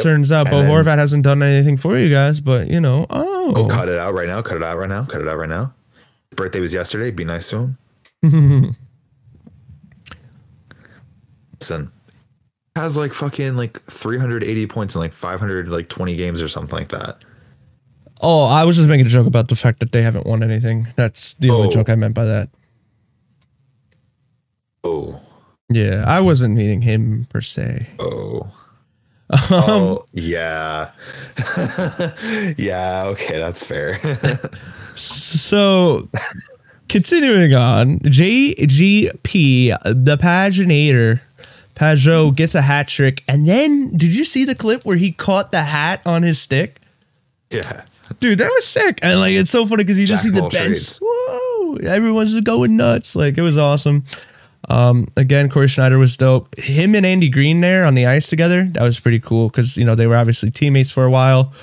Turns out And Bo then- Horvat hasn't done anything for you guys, but you know, oh, Oh, cut it out right now. Cut it out right now. Cut it out right now. Birthday was yesterday. Be nice to him. Listen, has like fucking like 380 points in like 500 like 20 games or something like that. Oh, I was just making a joke about the fact that they haven't won anything. That's the only Oh. joke I meant by that. Oh, Yeah, I wasn't meaning him per se. oh, Um, oh, yeah, yeah. Okay, that's fair. So, continuing on, JGP, the paginator, Pageau gets a hat trick, and then did you see the clip where he caught the hat on his stick? yeah, Dude, that was sick. And like it's so funny because you just see the bench. Whoa! Everyone's just going nuts. Like it was awesome. Um, again, Cory Schneider was dope. Him and Andy Greene there on the ice together, that was pretty cool because you know they were obviously teammates for a while.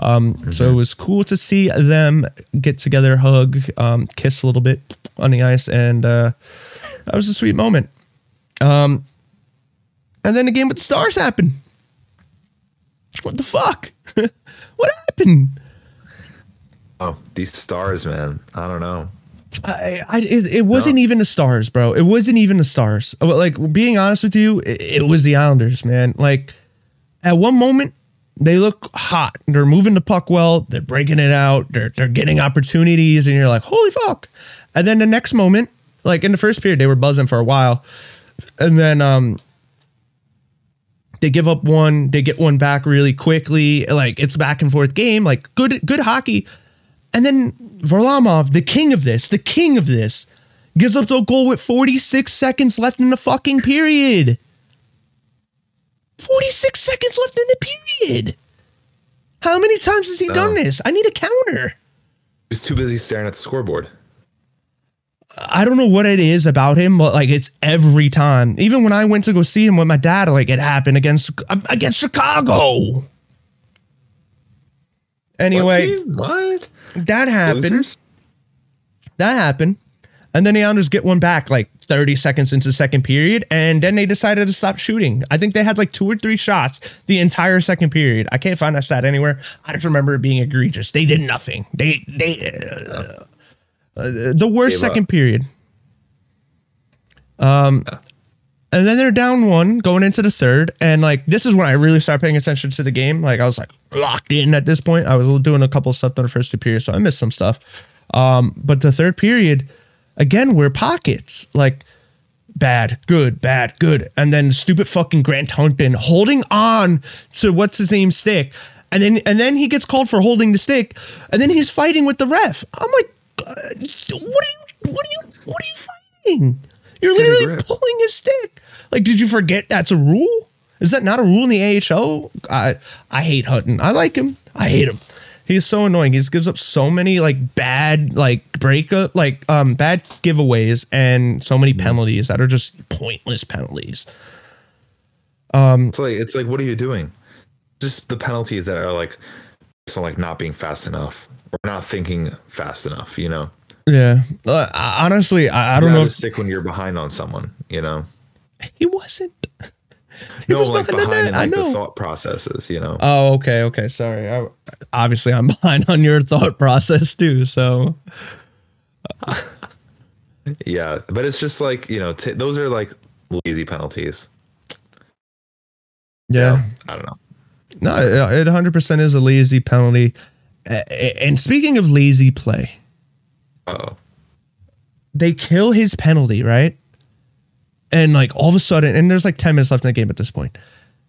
Um, so it was cool to see them get together, hug, um, kiss a little bit on the ice, and uh, that was a sweet moment. Um, and then the game with the stars happened. What the fuck? what happened? oh, these stars, man. I don't know. I, I it, it wasn't even the stars, bro. It wasn't even the stars. Like being honest with you, it, it was the Islanders, man. Like at one moment they look hot. They're moving the puck well. They're breaking it out. They're they're getting opportunities, and you're like, holy fuck. And then the next moment, Like in the first period, they were buzzing for a while, and then um, they give up one, they get one back really quickly. Like it's back and forth game, like good good hockey. And then Varlamov, the king of this, the king of this, gives up a goal with 46 seconds left in the fucking period. 46 seconds left in the period. How many times has he done this? I need a counter. He was too busy staring at the scoreboard. I don't know what it is about him, but like it's every time. Even when I went to go see him with my dad, like it happened against against Chicago. Anyway, What? what? that happened. Losers? That happened. And then the Islanders get one back like 30 seconds into the second period, and then they decided to stop shooting. I think they had like two or three shots the entire second period. I can't find that stat anywhere. I just remember it being egregious. They did nothing. They they uh, uh, the worst second period. Um, and then they're down one going into the third, and like this is when I really started paying attention to the game. Like I was like locked in at this point. I was doing a couple of stuff in the first two periods, so I missed some stuff. Um, but the third period, again, we're pockets like bad, good, bad, good, and then stupid fucking Grant Hutton holding on to what's his name stick, and then and then he gets called for holding the stick, and then he's fighting with the ref. I'm like, uh, what are you, what are you, what are you fighting? You're Get literally pulling his stick. Like, did you forget that's a rule? Is that not a rule in the AHL? I I hate Hutton. I like him. I hate him. He's so annoying. He gives up so many like bad like breakup like um bad giveaways and so many penalties that are just pointless penalties. Um, it's like it's like what are you doing? Just the penalties that are like so like not being fast enough or not thinking fast enough, you know. Yeah. Uh, honestly, I, I don't know. gotta If, stick when you're behind on someone, you know. he wasn't. No, like behind the behind net, in like the thought processes, you know. Oh, okay, okay. Sorry. I, obviously, I'm behind on your thought process too. So Yeah, but it's just like you know, t- those are like lazy penalties. yeah. I don't know. No, it 100% is a lazy penalty. And speaking of lazy play, Oh, they kill his penalty, right? And like all of a sudden, and there's like 10 minutes left in the game at this point.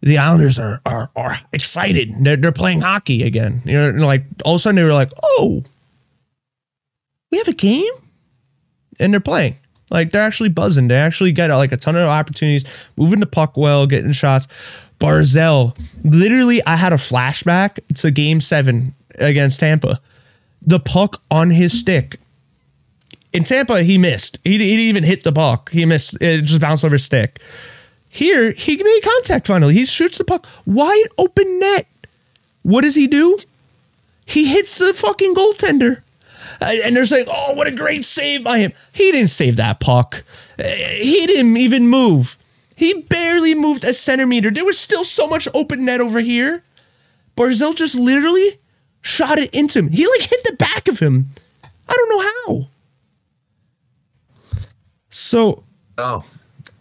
The Islanders are are are excited. They're, they're playing hockey again. You know, and, like all of a sudden they were like, "Oh, we have a game," and they're playing. Like they're actually buzzing. They actually get like a ton of opportunities, moving the puck well, getting shots. Barzal, literally, I had a flashback to Game Seven against Tampa. The puck on his stick in Tampa, he missed. He, he didn't even hit the puck. He missed. It just bounced over his stick. Here, he made contact finally. He shoots the puck wide open net. What does he do? He hits the fucking goaltender. And they're saying, oh, what a great save by him. He didn't save that puck. Uh, He didn't even move. He barely moved a centimeter. There was still so much open net over here. Barzal just literally shot it into him. He like hit the back of him. I don't know how. So, oh,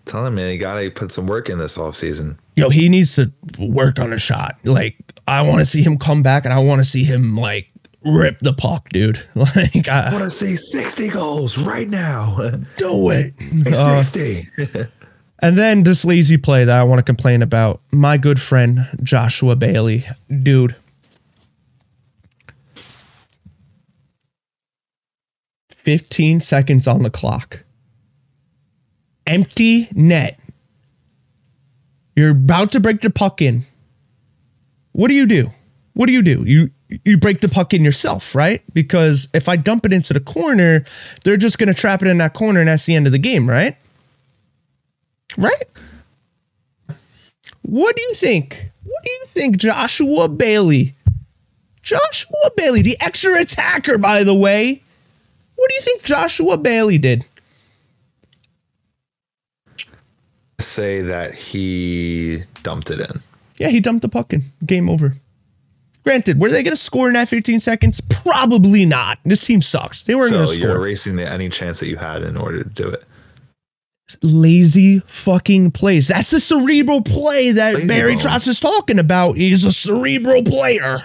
tell him man, you gotta put some work in this off season. yo, he needs to work on a shot. Like, I want to see him come back and I want to see him like rip the puck, dude. Like, I I want to see sixty goals right now. do it. Uh, Sixty. and then this lazy play that I want to complain about. My good friend Joshua Bailey, dude. Fifteen seconds on the clock. Empty net. You're about to break the puck in. What do you do? What do you do? You you break the puck in yourself, right? Because if I dump it into the corner, they're just gonna trap it in that corner, and that's the end of the game, right? Right? What do you think? What do you think, Joshua Bailey? Joshua Bailey, the extra attacker, by the way. What do you think Joshua Bailey did? Say that he dumped it in. Yeah, he dumped the puck in. Game over. Granted, were they going to score in that 15 seconds? Probably not. This team sucks. They weren't So going to score. you're erasing the, any chance that you had in order to do it. Lazy fucking plays. That's the cerebral play that Lazy Barry bones. Trotz is talking about. He's a cerebral player.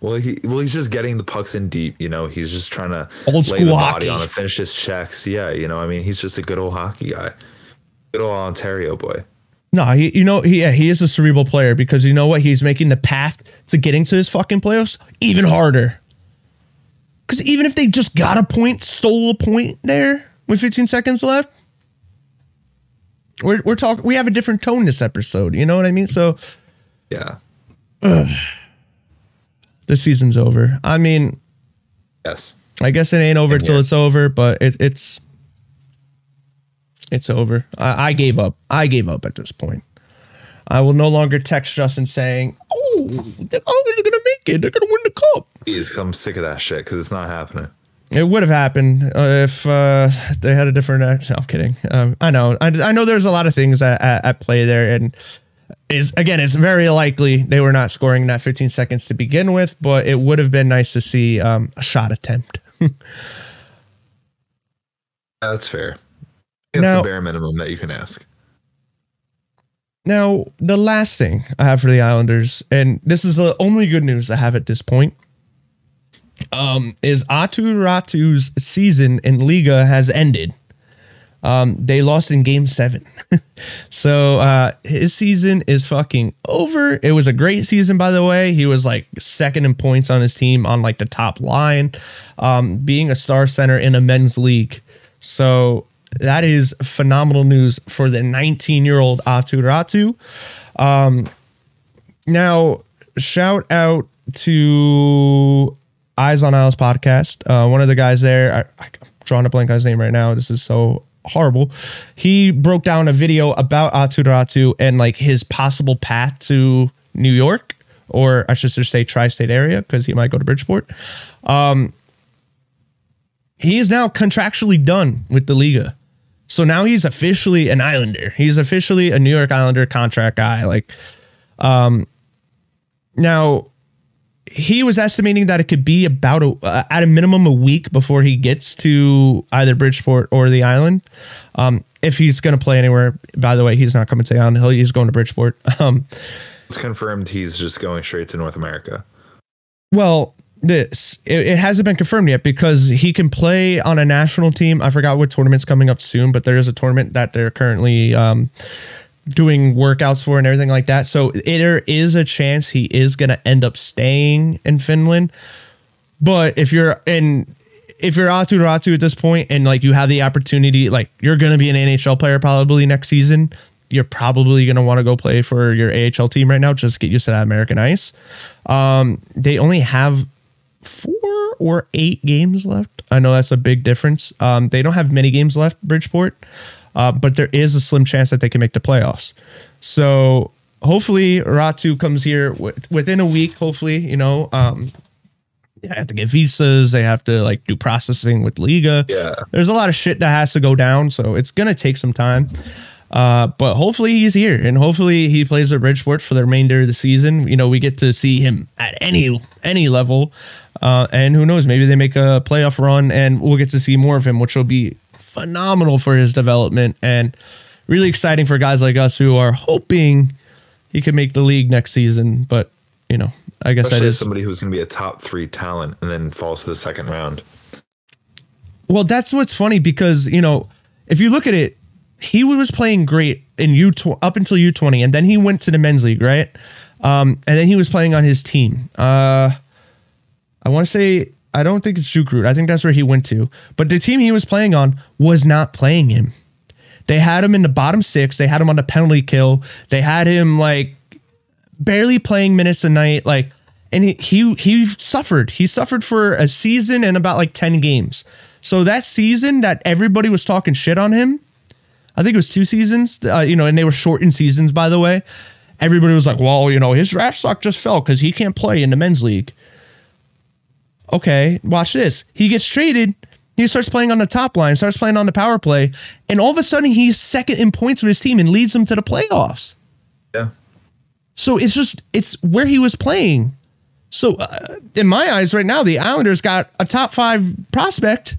Well, he well he's just getting the pucks in deep. You know, he's just trying to Old lay school the hockey. body on it, finish his checks. Yeah, you know, I mean, he's just a good old hockey guy, good old Ontario boy. No, he, you know, he, yeah, he is a cerebral player because you know what? He's making the path to getting to his fucking playoffs even harder. Because even if they just got a point, stole a point there with 15 seconds left, we're, we're talking, we have a different tone this episode. You know what I mean? So Yeah. the season's over. I mean, Yes. I guess it ain't over till it's over, but it, it's it's over. I, I gave up. I gave up at this point. I will no longer text Justin saying, "Oh, they're, oh, they're gonna make it. They're gonna win the cup." He's I'm sick of that shit because it's not happening. It would have happened uh, if uh, they had a different. act- No, I'm kidding. Um, I know. I, I know. There's a lot of things at, at, at play there, and is again, it's very likely they were not scoring that 15 seconds to begin with. But it would have been nice to see um, a shot attempt. That's fair. It's Now- the bare minimum that you can ask. Now, the last thing I have for the Islanders, and this is the only good news I have at this point, um, is Aatu Raty's season in Liiga has ended. Um, they lost in game seven. so uh, his season is fucking over. It was a great season, by the way. He was like second in points on his team on like the top line, um, being a star center in a men's league. So that is phenomenal news for the 19 year old Aatu Raty. Um, now, shout out to Eyes on Isles podcast. Uh, one of the guys there, I, I'm drawing a blank on his name right now. This is so horrible. He broke down a video about Aatu Raty and like his possible path to New York, or I should just say tri state area because he might go to Bridgeport. Um, he is now contractually done with the Liiga. So now he's officially an Islander. He's officially a New York Islander contract guy. Like, um, now he was estimating that it could be about a, uh, at a minimum a week before he gets to either Bridgeport or the island. Um, if he's going to play anywhere, by the way, he's not coming to the island. He'll- He's going to Bridgeport. Um, It's confirmed he's just going straight to North America. Well, this it, it hasn't been confirmed yet because he can play on a national team. I forgot what tournament's coming up soon, but there is a tournament that they're currently um, doing workouts for and everything like that. So there is a chance he is going to end up staying in Finland. But if you're in if you're Aatu Raty at this point and like you have the opportunity, like you're gonna be an NHL player probably next season, you're probably gonna want to go play for your AHL team right now. Just get used to that American ice. Um, they only have four or eight games left. I know that's a big difference. Um, they don't have many games left, Bridgeport, uh, but there is a slim chance that they can make the playoffs. So hopefully Raty comes here wi- within a week. Hopefully, you know, um, they have to get visas. They have to like do processing with Liiga. Yeah. There's a lot of shit that has to go down, so it's gonna take some time. Uh, but hopefully he's here, and hopefully he plays at Bridgeport for the remainder of the season. You know, we get to see him at any any level, uh, and who knows, maybe they make a playoff run, and we'll get to see more of him, which will be phenomenal for his development and really exciting for guys like us who are hoping he could make the league next season. But you know, I guess Especially that is somebody who's going to be a top three talent and then falls to the second round. Well, that's what's funny because you know if you look at it, he was playing great in U tw- up until U twenty, and then he went to the men's league, right? Um, and then he was playing on his team. Uh, I want to say I don't think it's Jukurit. I think that's where he went to, but the team he was playing on was not playing him. They had him in the bottom six. They had him on the penalty kill. They had him like barely playing minutes a night. Like, and he he he suffered. He suffered for a season and about like ten games. So that season that everybody was talking shit on him, I think it was two seasons. Uh, you know, and they were shortened seasons, by the way. Everybody was like, "Well, you know, his draft stock just fell because he can't play in the men's league." Okay, watch this. He gets traded. He starts playing on the top line, starts playing on the power play, and all of a sudden he's second in points with his team and leads them to the playoffs. Yeah. So it's just it's where he was playing. So uh, in my eyes, right now, the Islanders got a top five prospect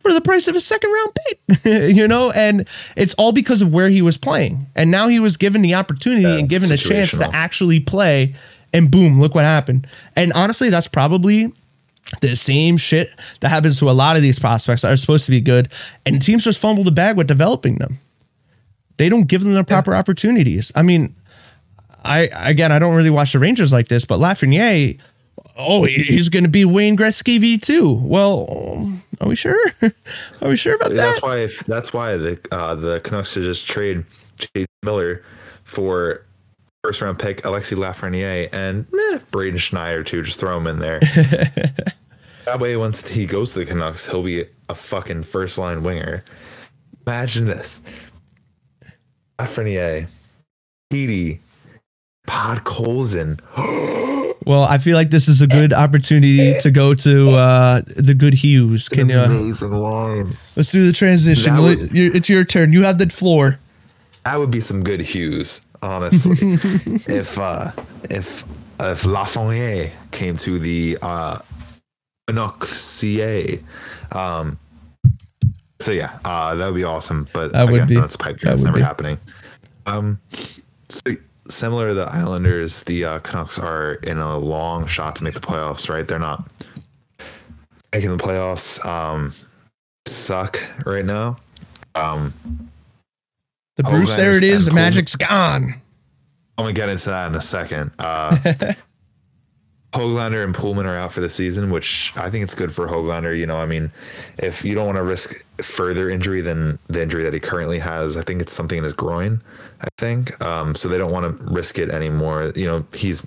for the price of a second round pick, you know, and it's all because of where he was playing. And now he was given the opportunity Yeah, and given a chance to actually play and boom, look what happened. And honestly, that's probably the same shit that happens to a lot of these prospects that are supposed to be good, and teams just fumble the bag with developing them. They don't give them the proper opportunities. I mean, I again, I don't really watch the Rangers like this, but Lafreniere, oh, he's going to be Wayne Gretzky v two. Well, are we sure? Are we sure about that? That's why. If, that's why the uh, the Canucks should just trade Chase Miller for first round pick Alexi Lafreniere and meh, Braden Schneider too. Just throw him in there. that way, once he goes to the Canucks, he'll be a fucking first line winger. Imagine this: Lafreniere, Petey, Podkolzin. Well, I feel like this is a good opportunity to go to uh, the good Hughes. Can you? amazing line. Let's do the transition. Was- it's your turn. You have the floor. That would be some good Hughes, honestly. if uh if if Lafreniere came to the uh CA. Um so yeah, uh that would be awesome. But That would again, be. that's pipe dream. That It's would never be. happening. Um so similar to the Islanders, the uh, Canucks are in a long shot to make the playoffs, right? They're not making the playoffs. Um suck right now. Um The Oh, Bruce, there it is. The magic's gone. I'm gonna get into that in a second. Uh, Hoglander and Pullman are out for the season, which I think it's good for Hoglander. You know, I mean, if you don't want to risk further injury than the injury that he currently has, I think it's something in his groin. I think um, so. They don't want to risk it anymore. You know, he's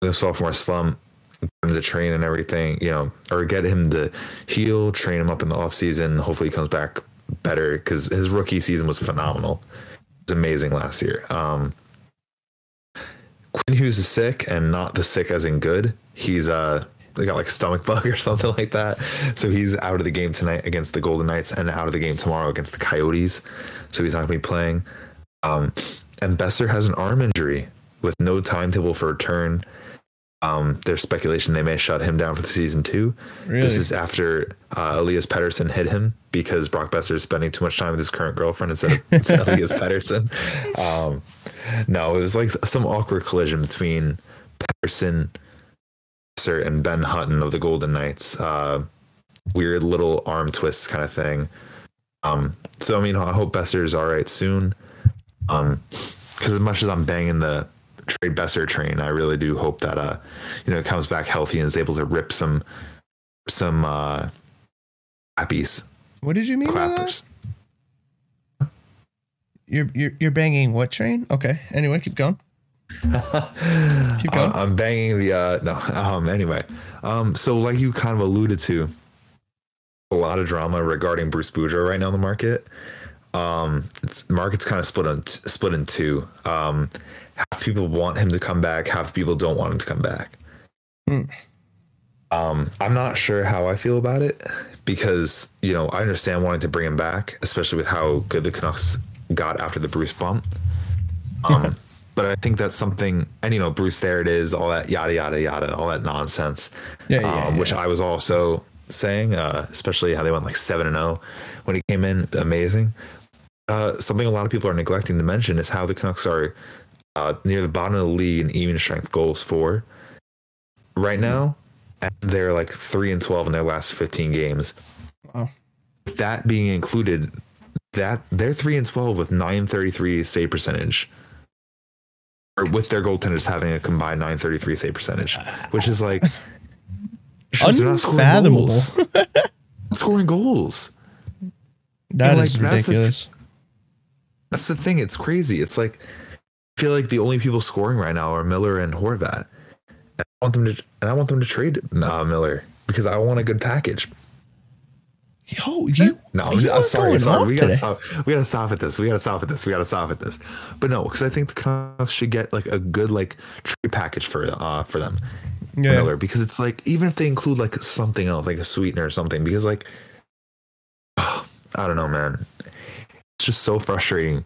the sophomore slump. Get him to train and everything, you know, or get him to heal, train him up in the off season. Hopefully, he comes back better because his rookie season was phenomenal. It was amazing last year. Um, Quinn Hughes is sick and not the sick as in good. He's uh they got like a stomach bug or something like that. So he's out of the game tonight against the Golden Knights and out of the game tomorrow against the Coyotes. So he's not gonna be playing. Um and Boeser has an arm injury with no timetable for return. Um, there's speculation they may shut him down for the season too. Really? This is after uh, Elias Pettersson hit him because Brock Boeser is spending too much time with his current girlfriend instead of Elias Pettersson. Um, no, it was like some awkward collision between Pettersson, Boeser, and Ben Hutton of the Golden Knights. Uh, weird little arm twists kind of thing. Um, so I mean, I hope Boeser is all right soon. Um, because as much as I'm banging the trade Boeser train, I really do hope that uh, you know, it comes back healthy and is able to rip some some uh clappies, What did you mean by that? clappers. You're, you're you're banging what train? Okay. Anyway, keep going. keep going. Uh, I'm banging the uh no um anyway um so like you kind of alluded to a lot of drama regarding Bruce Boudreau right now in the market um it's market's kind of split on split in two um half people want him to come back half people don't want him to come back Hmm. um I'm not sure how I feel about it because you know I understand wanting to bring him back especially with how good the Canucks got after the Bruce bump um, but I think that's something, and you know, Bruce, there it is, all that yada yada yada, all that nonsense. Yeah, yeah, um, yeah. Which I was also saying, uh, especially how they went like seven and zero when he came in, amazing. Uh, something a lot of people are neglecting to mention is how the Canucks are uh, near the bottom of the league in even strength goals for right now, and they're like three and twelve in their last fifteen games. Wow. That being included, that they're three and twelve with nine thirty three save percentage or with their goaltenders having a combined 933 save percentage, which is like scoring Unfathomable. goals. scoring goals. That And, is like, that's the- ridiculous. That's the thing. It's crazy. It's like I feel like the only people scoring right now are Miller and Horvat. And I want them to and I want them to trade uh, Miller because I want a good package. Yo, you. No, you I'm sorry, sorry. We gotta today. stop. We gotta stop at this. We gotta stop at this. We gotta stop at this. But no, because I think the Canucks should get like a good like trade package for uh for them. Yeah. Miller because it's like even if they include like something else like a sweetener or something because like I don't know man just so frustrating.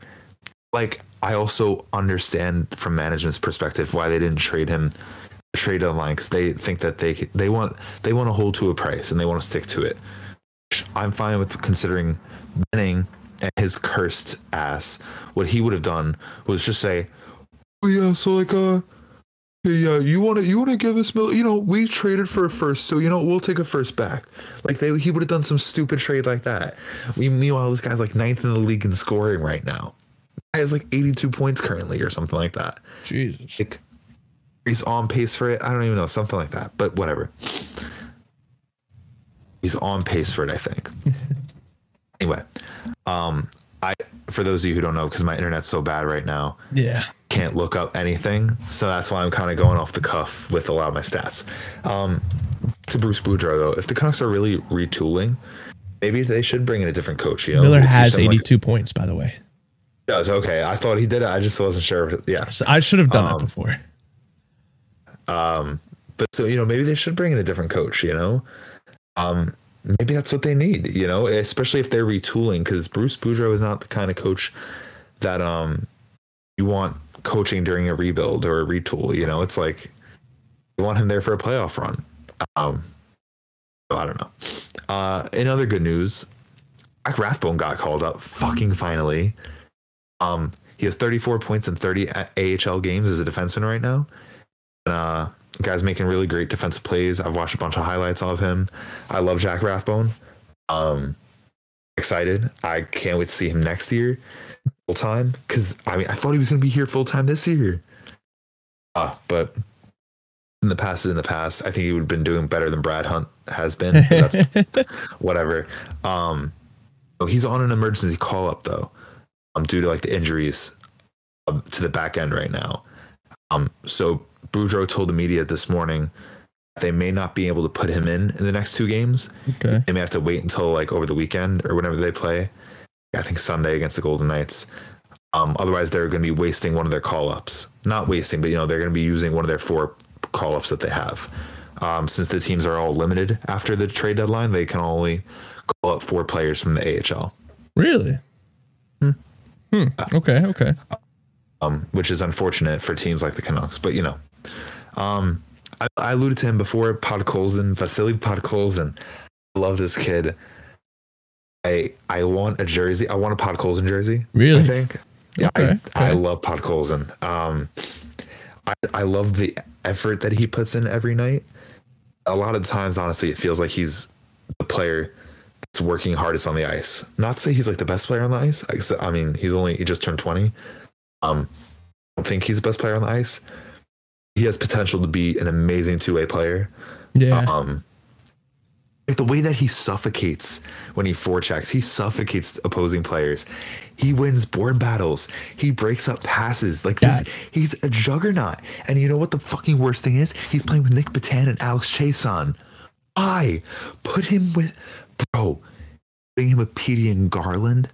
Like I also understand from management's perspective why they didn't trade him trade online because they think that they they want they want to hold to a price and they want to stick to it. I'm fine with considering Benning and his cursed ass. What he would have done was just say oh yeah so like uh yeah, you want to you want to give us Miller? You know, we traded for a first, so you know we'll take a first back. Like they, he would have done some stupid trade like that. We meanwhile, this guy's like ninth in the league in scoring right now. He has like 82 points currently or something like that. Jesus. Like he's on pace for it. I don't even know something like that, but whatever. He's on pace for it, I think. anyway, um, I for those of you who don't know, because my internet's so bad right now, Yeah. Can't look up anything. So that's why I'm kind of going off the cuff with a lot of my stats. Um, to Bruce Boudreau though, if the Canucks are really retooling, maybe they should bring in a different coach. You know, Miller has them, like- 82 points, by the way. does okay. I thought he did it. I just wasn't sure. Yeah, So I should have done Um, that before. but so you know, maybe they should bring in a different coach. You know, um, maybe that's what they need. You know, especially if they're retooling, because Bruce Boudreau is not the kind of coach that um you want coaching during a rebuild or a retool. You know, it's like you want him there for a playoff run. Um, so I don't know. Uh, in other good news, Jack Rathbone got called up. Fucking finally. Um, he has 34 points in 30 AHL games as a defenseman right now. And, uh, guy's making really great defensive plays. I've watched a bunch of highlights of him. I love Jack Rathbone. Um, excited. I can't wait to see him next year full time because I mean I thought he was going to be here full time this year. Uh, but in the past is in the past. I think he would have been doing better than Brad Hunt has been. that's whatever. Um, oh, he's on an emergency call up though, um, due to like the injuries um, to the back end right now. Um, so Boudreau told the media this morning they may not be able to put him in in the next two games. Okay. They may have to wait until like over the weekend or whenever they play. I think Sunday against the Golden Knights. Um, otherwise, they're going to be wasting one of their call ups. Not wasting, but you know they're going to be using one of their four call ups that they have. Um, since the teams are all limited after the trade deadline, they can only call up four players from the AHL, Really? Hmm. Okay. Okay. um, which is unfortunate for teams like the Canucks. But you know, um, I, I alluded to him before. Podkolzin, Vasily Podkolzin. I love this kid. I I want a jersey. I want a Pod Podkolzin jersey. Really? I think. Yeah, Okay, I, I okay. love Podkolzin. Um, I I love the effort that he puts in every night. A lot of times, honestly, it feels like he's the player that's working hardest on the ice. Not to say he's like the best player on the ice. I I mean, he's only he just turned twenty. Um, I don't think he's the best player on the ice. He has potential to be an amazing two way player. Yeah. Um, like the way that he suffocates when he forechecks, he suffocates opposing players. He wins board battles. He breaks up passes. Like this, Yeah. he's a juggernaut. And you know what the fucking worst thing is? He's playing with Nic Petan and Alex Chiasson. I put him with bro? Putting him with Petey and Garland.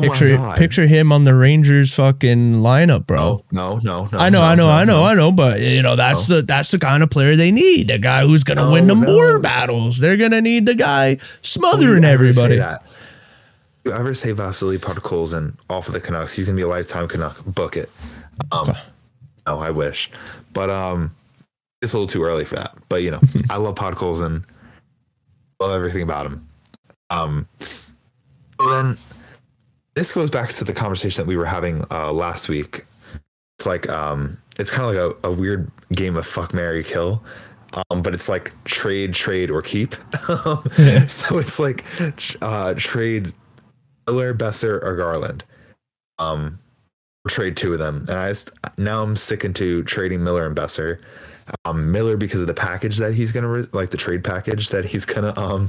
Oh picture God. picture him on the Rangers fucking lineup, bro. No, no, no, no. I know, no, I know, no, I know, no. I know, but you know that's the that's the kind of player they need. The guy who's gonna win them war battles. They're gonna need the guy smothering you ever say everybody. that. You ever say Vasily Podkolzin off of the Canucks? He's gonna be a lifetime Canuck. Book it. Um, no, I wish, but um, it's a little too early for that. But you know, I love Podkolzin. Love everything about him. Um, then this goes back to the conversation that we were having uh, last week. It's like um, it's kind of like a, a weird game of fuck, Mary kill. Um, but it's like trade, trade, or keep. so it's like uh, trade Miller, Boeser, or Garland. Um, trade two of them, and I just, now I'm sticking to trading Miller and Boeser. Um, Miller because of the package that he's gonna like the trade package that he's gonna um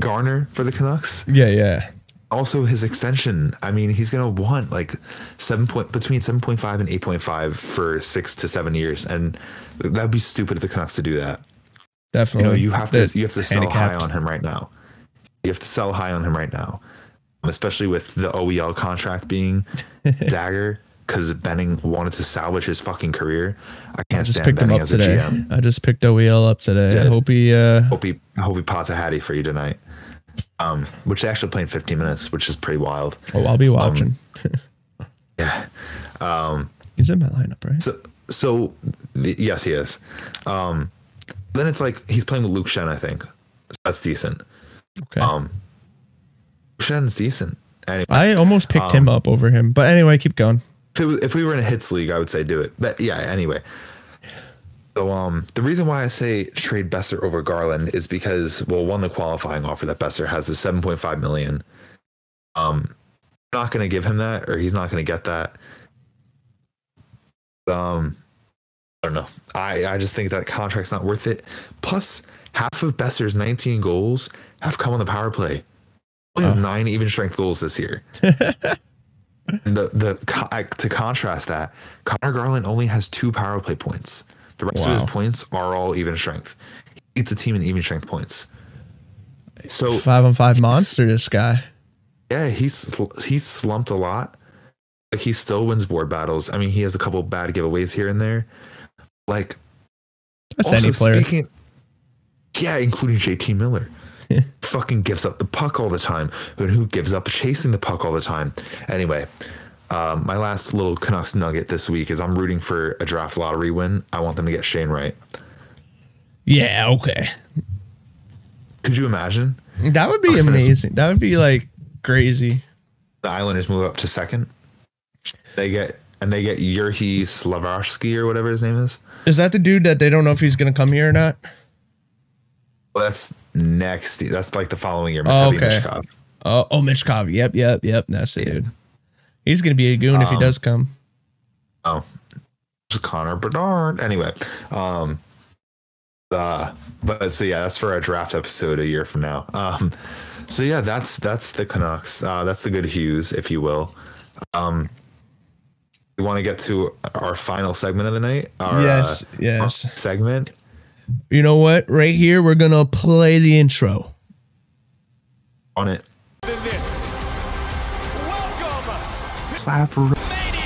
garner for the Canucks. Yeah, yeah. Also his extension. I mean, he's gonna want like seven point between seven point five and eight point five for six to seven years, and that'd be stupid of the Canucks to do that. Definitely, You know, you have to you have to sell high on him right now. You have to sell high on him right now, especially with the OEL contract being dagger because Benning wanted to salvage his fucking career. I can't I just stand picked him Benning up as a today. GM. I just picked OEL up today. I hope he uh Hope he I hope he pots a hattie for you tonight. Um, which they actually play in 15 minutes, which is pretty wild. oh I'll be watching. Yeah. Um, He's in my lineup, right? So, so the, yes, he is. Um, then it's like he's playing with Luke Schenn, I think. So that's decent. Okay. Um, Schenn's decent. Anyway, I almost picked um, him up over him. But anyway, keep going. if, it if we were in a hits league, I would say do it. But yeah, anyway. So um, the reason why I say trade Boeser over Garland is because well, one the qualifying offer that Boeser has is seven point five million. Um, I'm not going to give him that, or he's not going to get that. Um, I don't know. I I just think that contract's not worth it. Plus, half of Boeser's 19 goals have come on the power play. He has nine even strength goals this year. And the the to contrast that, Conor Garland only has two power play points. The rest of his points are all even strength. He leads the team in even strength points. So Five on five monster, this guy. yeah, he's he's slumped a lot. Like he still wins board battles. I mean, he has a couple bad giveaways here and there. Like That's any player. speaking- yeah, including JT Miller. Fucking gives up the puck all the time. And who gives up chasing the puck all the time? Anyway, um, my last little Canucks nugget this week is I'm rooting for a draft lottery win. I want them to get Shane Wright. Yeah, okay. Could you imagine That would be amazing. That would be like crazy. the Islanders move up to second? They get and they get Yurhi Slavarsky or whatever his name is. Is that the dude that they don't know if he's gonna come here or not? Well, that's next. That's like the following year. Oh, okay. Michkov. Oh, oh, Cobb. Yep, yep, yep. That's the dude. He's gonna be a goon if he Um, does come. Oh, Connor Bedard. Anyway, um, uh, but so yeah, that's for a draft episode a year from now. Um, so yeah, that's that's the Canucks. Uh, that's the good Hughes, if you will. Um, we want to get to our final segment of the night. Our, Yes, uh, yes. segment. You know what? Right here, we're gonna play the intro. on it. Welcome Clap. Mania.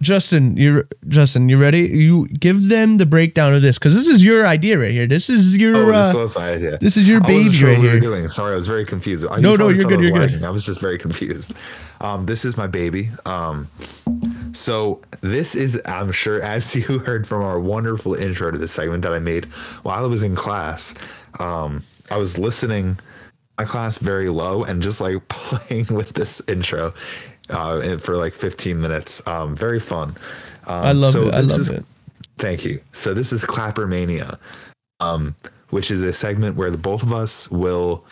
Justin, you Justin, you ready? You give them the breakdown of this because this is your idea right here. This is your Oh, this uh, was my idea. this is your I baby sure right what we here. doing. Sorry, I was very confused. I- No, no, you're good, was you're good. I was just very confused. Um, this is my baby. Um, so this is, I'm sure, as you heard from our wonderful intro to this segment that I made while I was in class. Um, I was listening my class very low and just like playing with this intro uh, for like 15 minutes. Um, very fun. Um, I love so it. I love is- it. Thank you. So this is Clapper Mania, um, which is a segment where the both of us will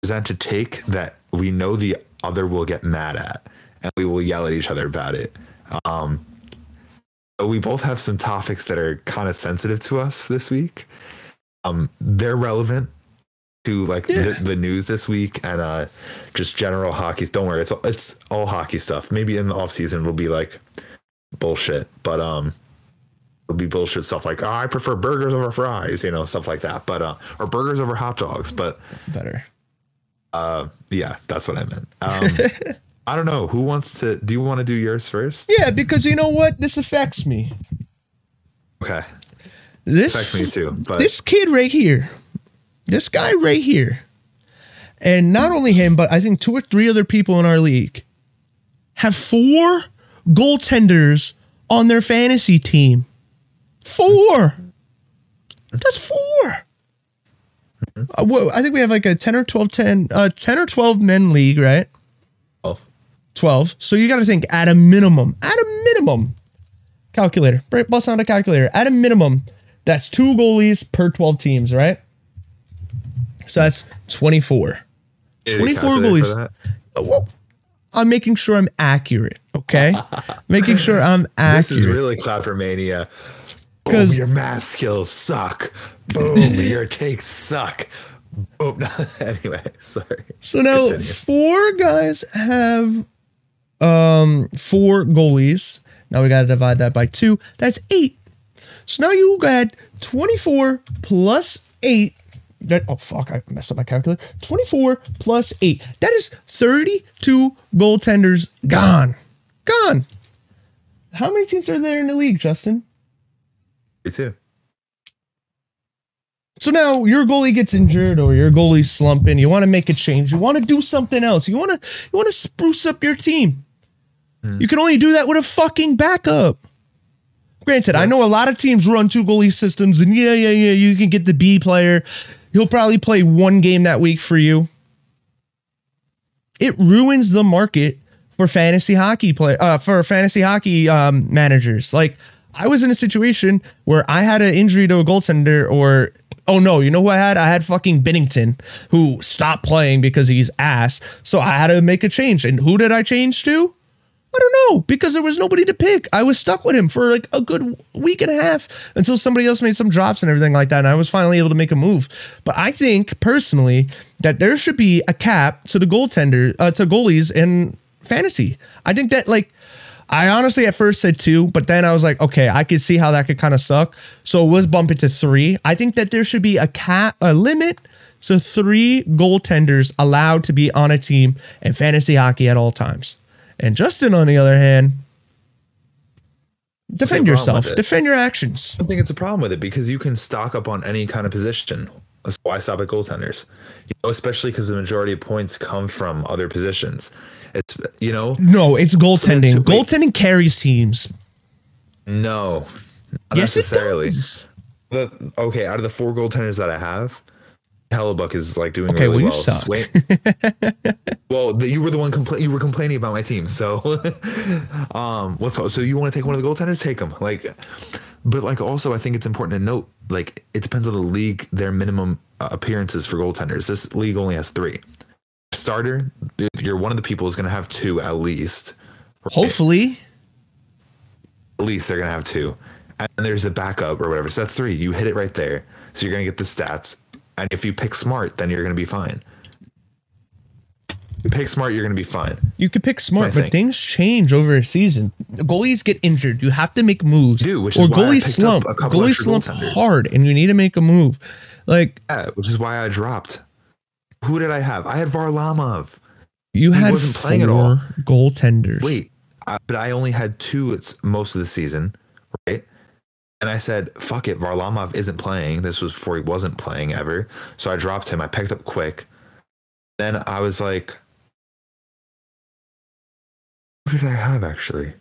present a take that we know the other will get mad at, and we will yell at each other about it. Um, we both have some topics that are kind of sensitive to us this week. Um, they're relevant to like Yeah. the, the news this week and uh, just general hockey. Don't worry, it's it's all hockey stuff. Maybe in the off season we'll be like bullshit, but um, it'll be bullshit stuff like oh, I prefer burgers over fries, you know, stuff like that. But uh, or burgers over hot dogs. But Better. uh, yeah, that's what I meant. Um, I don't know who wants to. Do you want to do yours first? Yeah, because you know what? This affects me. Okay, This affects me too. But this kid right here, this guy right here, and not only him, but I think two or three other people in our league have four goaltenders on their fantasy team. Four. That's 4 Uh, well, I think we have like a 10 or 12, 10, uh, 10 or 12 men league, right? oh, 12. So you got to think at a minimum, at a minimum, calculator, right? Bust on a calculator. At a minimum, that's two goalies per 12 teams, right? So that's 24. you 24 goalies. Uh, Well, I'm making sure I'm accurate, okay? making sure I'm accurate. This is really Clapper Mania. Boom, your math skills suck. Boom, your takes suck. Boom. anyway, sorry. So now Continue. four guys have um four goalies. Now we got to divide that by two. That's eight. So now you got 24 plus eight. That oh fuck, I messed up my calculator. 24 plus eight. That is 32 goaltenders gone. Gone. How many teams are there in the league, Justin? Me too. So now your goalie gets injured or your goalie's slumping. You want to make a change. You want to do something else. You want to you want to spruce up your team. Hmm. You can only do that with a fucking backup. Granted, I know a lot of teams run two goalie systems, and yeah, yeah, yeah, you can get the B player. He'll probably play one game that week for you. it ruins the market for fantasy hockey play uh, for fantasy hockey um, managers. Like I was in a situation where I had an injury to a goaltender or oh no, you know who I had? I had fucking Binnington who stopped playing because he's ass. So I had to make a change. And who did I change to? I don't know because there was nobody to pick. I was stuck with him for like a good week and a half until somebody else made some drops and everything like that. And I was finally able to make a move. But I think personally that there should be a cap to the goaltender, uh, to goalies in fantasy. I think that like I honestly at first said two, but then I was like, okay, I could see how that could kind of suck. So it was bump it to three. I think that there should be a cap, a limit. So three goaltenders allowed to be on a team in fantasy hockey at all times. And Justin, on the other hand, defend yourself, defend your actions. I don't think it's a problem with it because you can stock up on any kind of position. That's why I stop at goaltenders. You know, especially because the majority of points come from other positions. It's you know No, it's goaltending. So goaltending carries teams. no, not Yes, necessarily. it does. The, okay, out of the four goaltenders that I have, Hellebuyck is like doing Okay, really well, you well. suck. Swain- well, the, you were the one compla- you were complaining about my team. So, um, what's so you want to take one of the goaltenders? Take them. Like, but like also, I think it's important to note like it depends on the league their minimum uh, appearances for goaltenders. This league only has three. Starter, you're one of the people is going to have two at least. right? Hopefully, at least they're gonna have two. And there's a backup or whatever. So that's three. You hit it right there. So you're gonna get the stats. And if you pick smart, then you're gonna be fine. You pick smart, you're gonna be fine. you could pick smart, but think. things change over a season. Goalies get injured. You have to make moves. Do, which or is why I goalies slump. up a couple Goalies slump hard, and you need to make a move. Like Yeah, which is why I dropped. Who did I have? I had Varlamov. you He had wasn't four playing at all. goaltenders. Wait, I, but I only had two it's most of the season, right? And I said, fuck it, Varlamov isn't playing. This was before he wasn't playing ever. So I dropped him. I picked up Quick. Then I was like, what did I have actually?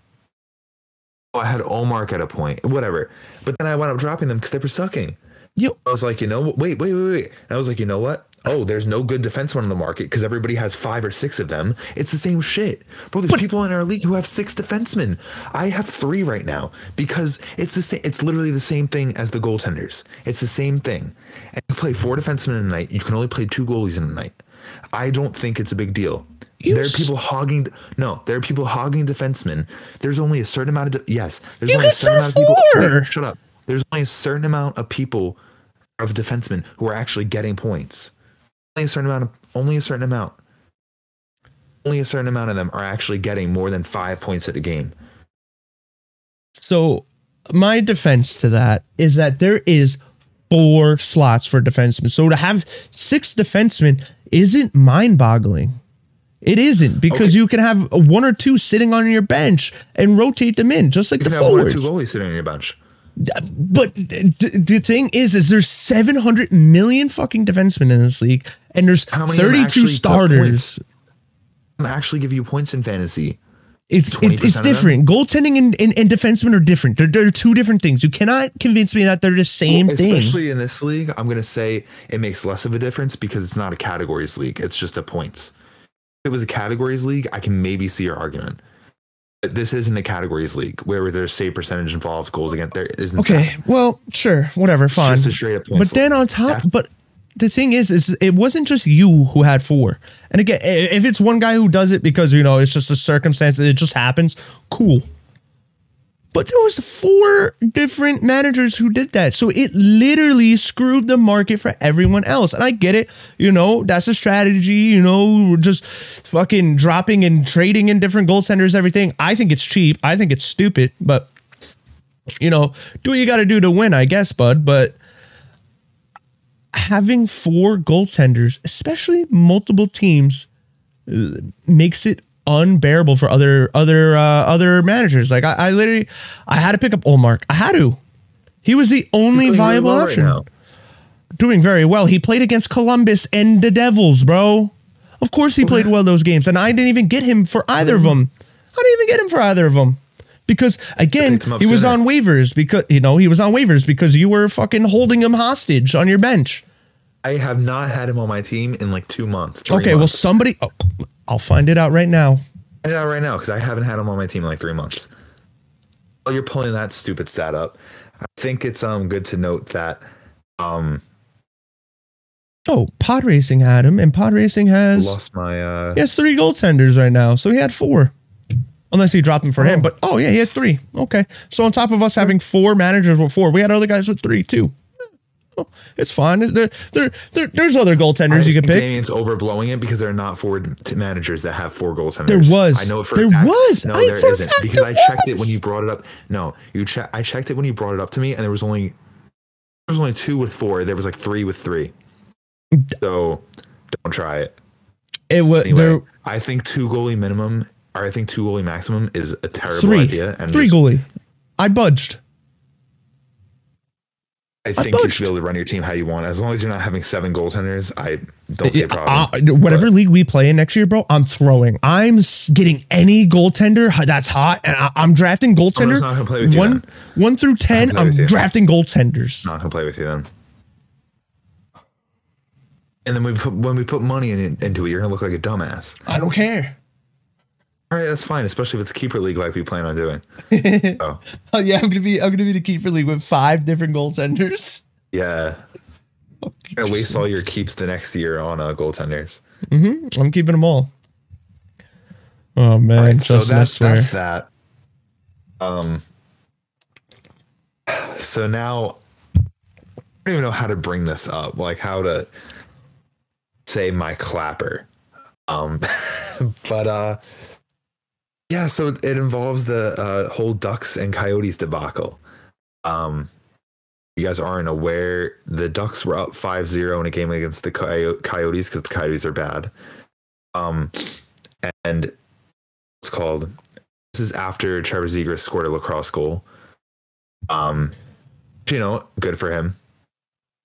Oh, I had Ullmark at a point, whatever. But then I wound up dropping them because they were sucking. You I was like, you know, wait, wait, wait, wait. And I was like, you know what? Oh, there's no good defenseman on the market because everybody has five or six of them. It's the same shit, bro. There's people in our league who have six defensemen. I have three right now because it's the same. It's literally the same thing as the goaltenders. It's the same thing. And you play four defensemen in a night. You can only play two goalies in a night. I don't think it's a big deal. You there are people hogging. No, there are people hogging defensemen. There's only a certain amount of. De- yes, there's You only a certain amount of people. Wait, shut up. There's only a certain amount of people of defensemen who are actually getting points. Only a certain amount of only a certain amount. Only a certain amount of them are actually getting more than five points at a game. So my defense to that is that there is four slots for defensemen. So to have six defensemen isn't mind-boggling. It isn't because Okay. you can have one or two sitting on your bench and rotate them in, just like You the have one or forwards. two goalies sitting on your bench. But the thing is, is there's 700 million fucking defensemen in this league, and there's How many 32 starters. I'm actually give you points in fantasy. It's it, it's different. Goaltending and, and, and defensemen are different. They're, they're two different things. You cannot convince me that they're the same thing. Especially in this league, I'm gonna say it makes less of a difference because it's not a categories league. It's just a points. If it was a categories league, I can maybe see your argument. But this isn't a categories league where there's save percentage involved, goals against there isn't. Okay, well, sure, whatever, fine. just a straight up But then on top, That's- but the thing is, is it wasn't just you who had four. And again, if it's one guy who does it because you know it's just a circumstance, it just happens, cool. But there was four different managers who did that. So it literally screwed the market for everyone else. And I get it, you know, that's a strategy, you know, just fucking dropping and trading in different goaltenders, everything. I think it's cheap. I think it's stupid, but you know, do what you got to do to win, I guess, bud. But having four goaltenders, especially multiple teams, uh, makes it unbearable for other other uh, other managers. Like I, I literally, I had to pick up Ullmark. I had to. He was the only viable well option. now. Doing very well. He played against Columbus and the Devils, bro. Of course, he played well those games, and I didn't even get him for either of them. I didn't even get him for either of them because again, picked him up he was sooner. on waivers because you know he was on waivers because you were fucking holding him hostage on your bench. I have not had him on my team in like two months. Okay, well, somebody. Oh, I'll find it out right now. Find it out right now because I haven't had him on my team in like three months. While you're pulling that stupid stat up, I think it's um good to note that um Oh, Pod Racing had him, and Pod Racing has lost my uh he has three goaltenders right now. So he had four. Unless he dropped them for him. But oh yeah, he had three. Okay. So on top of us having four managers with four, we had other guys with three too. It's fine. There, there, there, there's other goaltenders I you can pick. Damien's overblowing it because there are not forward managers that have four goaltenders. There was. I know it for There a fact. was. No, I- there isn't because I checked it when you brought it up. No, you che- I checked it when you brought it up to me, and there was only there was only two with four. There was like three with three. So don't try it. It was Anyway, there I think two goalie minimum, or I think two goalie maximum is a terrible three, idea. And three just- goalie. I budged. I think you should be able to run your team how you want, as long as you're not having seven goaltenders. I don't see a problem. Uh, whatever league we play in next year, bro, I'm throwing. I'm getting any goaltender that's hot, and I, I'm drafting goaltender not gonna play with you one then. one through ten. I'm with you. drafting goaltenders. not gonna play with you then. And then we put when we put money in, into it, you're gonna look like a dumbass. I don't care. All right, that's fine, especially if it's keeper league like we plan on doing. oh, Oh yeah, I'm gonna be I'm gonna be the keeper league with five different goaltenders. yeah. Gonna waste all your keeps the next year on uh, goaltenders. Mm-hmm. I'm keeping them all. Oh man, right, so Justin, that's that's that. Um. So now, I don't even know how to bring this up, like how to say my clapper. Um, but uh, yeah. So it involves the uh, whole Ducks and Coyotes debacle. Um, you guys aren't aware, the Ducks were up 5-0 in a game against the Coyo- Coyotes because the Coyotes are bad. Um, and it's called. This is after Trevor Zegras scored a lacrosse goal. Um, you know, good for him.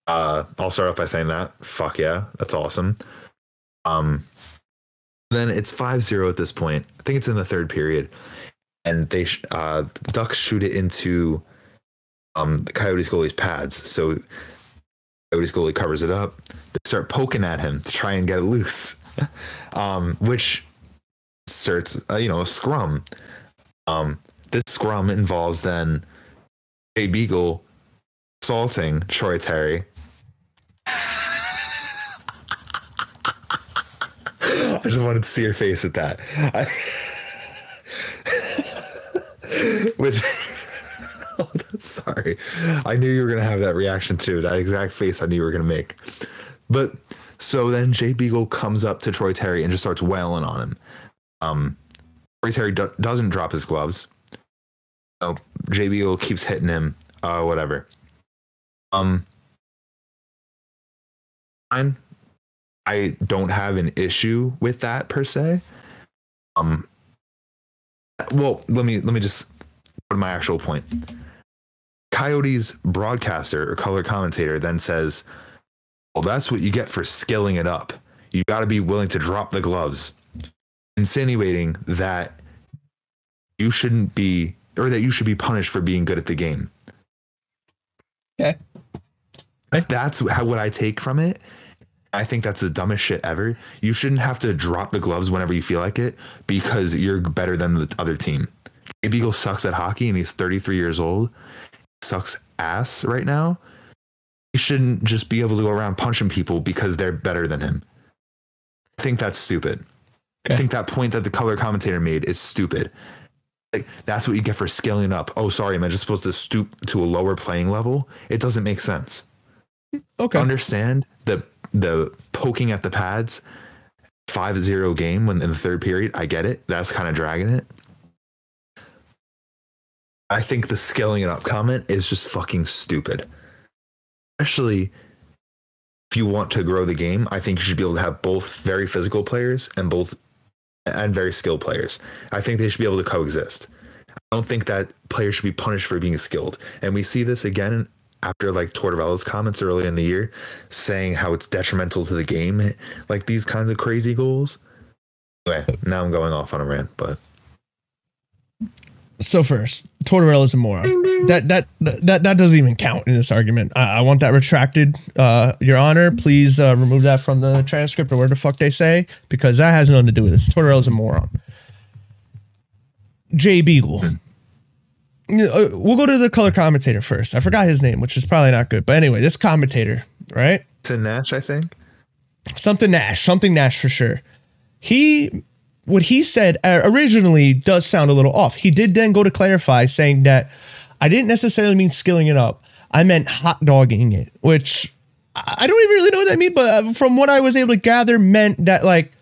Uh, I'll start off by saying that. Fuck yeah, that's awesome. Um, then it's 5-0 at this point. I think it's in the third period, and they uh Ducks shoot it into um the Coyotes goalie's pads. So Coyotes goalie covers it up. They start poking at him to try and get it loose, um, which starts uh, you know a scrum. Um, this scrum involves then a beagle assaulting Troy Terry. I just wanted to see your face at that. I, which, oh, sorry. I knew you were gonna have that reaction too. That exact face I knew you were gonna make. But so then Jay Beagle comes up to Troy Terry and just starts wailing on him. Um, Troy Terry do- doesn't drop his gloves. Oh, Jay Beagle keeps hitting him. Uh, whatever. Um, fine. I don't have an issue with that per se. Um, well, let me let me just go to my actual point. Coyotes broadcaster or color commentator then says, "Well, that's what you get for scaling it up. You got to be willing to drop the gloves," insinuating that you shouldn't be or that you should be punished for being good at the game. Okay. That's, that's how what I take from it. I think that's the dumbest shit ever. You shouldn't have to drop the gloves whenever you feel like it because you're better than the other team. Jay Beagle sucks at hockey and he's 33 years old. Sucks ass right now. He shouldn't just be able to go around punching people because they're better than him. I think that's stupid. I think that point that the color commentator made is stupid. Like that's what you get for scaling up. Oh, sorry, am I just supposed to stoop to a lower playing level? It doesn't make sense Okay. understand the the poking at the pads 5-0 game when in the third period. I get it. That's kind of dragging it. I think the scaling it up comment is just fucking stupid. Especially if you want to grow the game i think you should be able to have both very physical players and both and very skilled players. I think they should be able to coexist. I don't think that players should be punished for being skilled. And we see this again after like Tortorella's comments earlier in the year saying how it's detrimental to the game, like these kinds of crazy goals. Anyway, now I'm going off on a rant, but So first, Tortorella is a moron. That, that that that doesn't even count in this argument. I, I want that retracted, uh, Your Honor. Please uh, remove that from the transcript or where the fuck they say because that has nothing to do with this. Tortorella is a moron. Jay Beagle. Uh, We'll go to the color commentator first. I forgot his name, which is probably not good. But anyway, this commentator, right? It's a Nash, I think. something Nash, something Nash for sure. He, what he said uh, originally does sound a little off. He did then go to clarify, saying that I didn't necessarily mean skilling it up. I meant hot dogging it, which I don't even really know what that means. But uh, from what I was able to gather, meant that like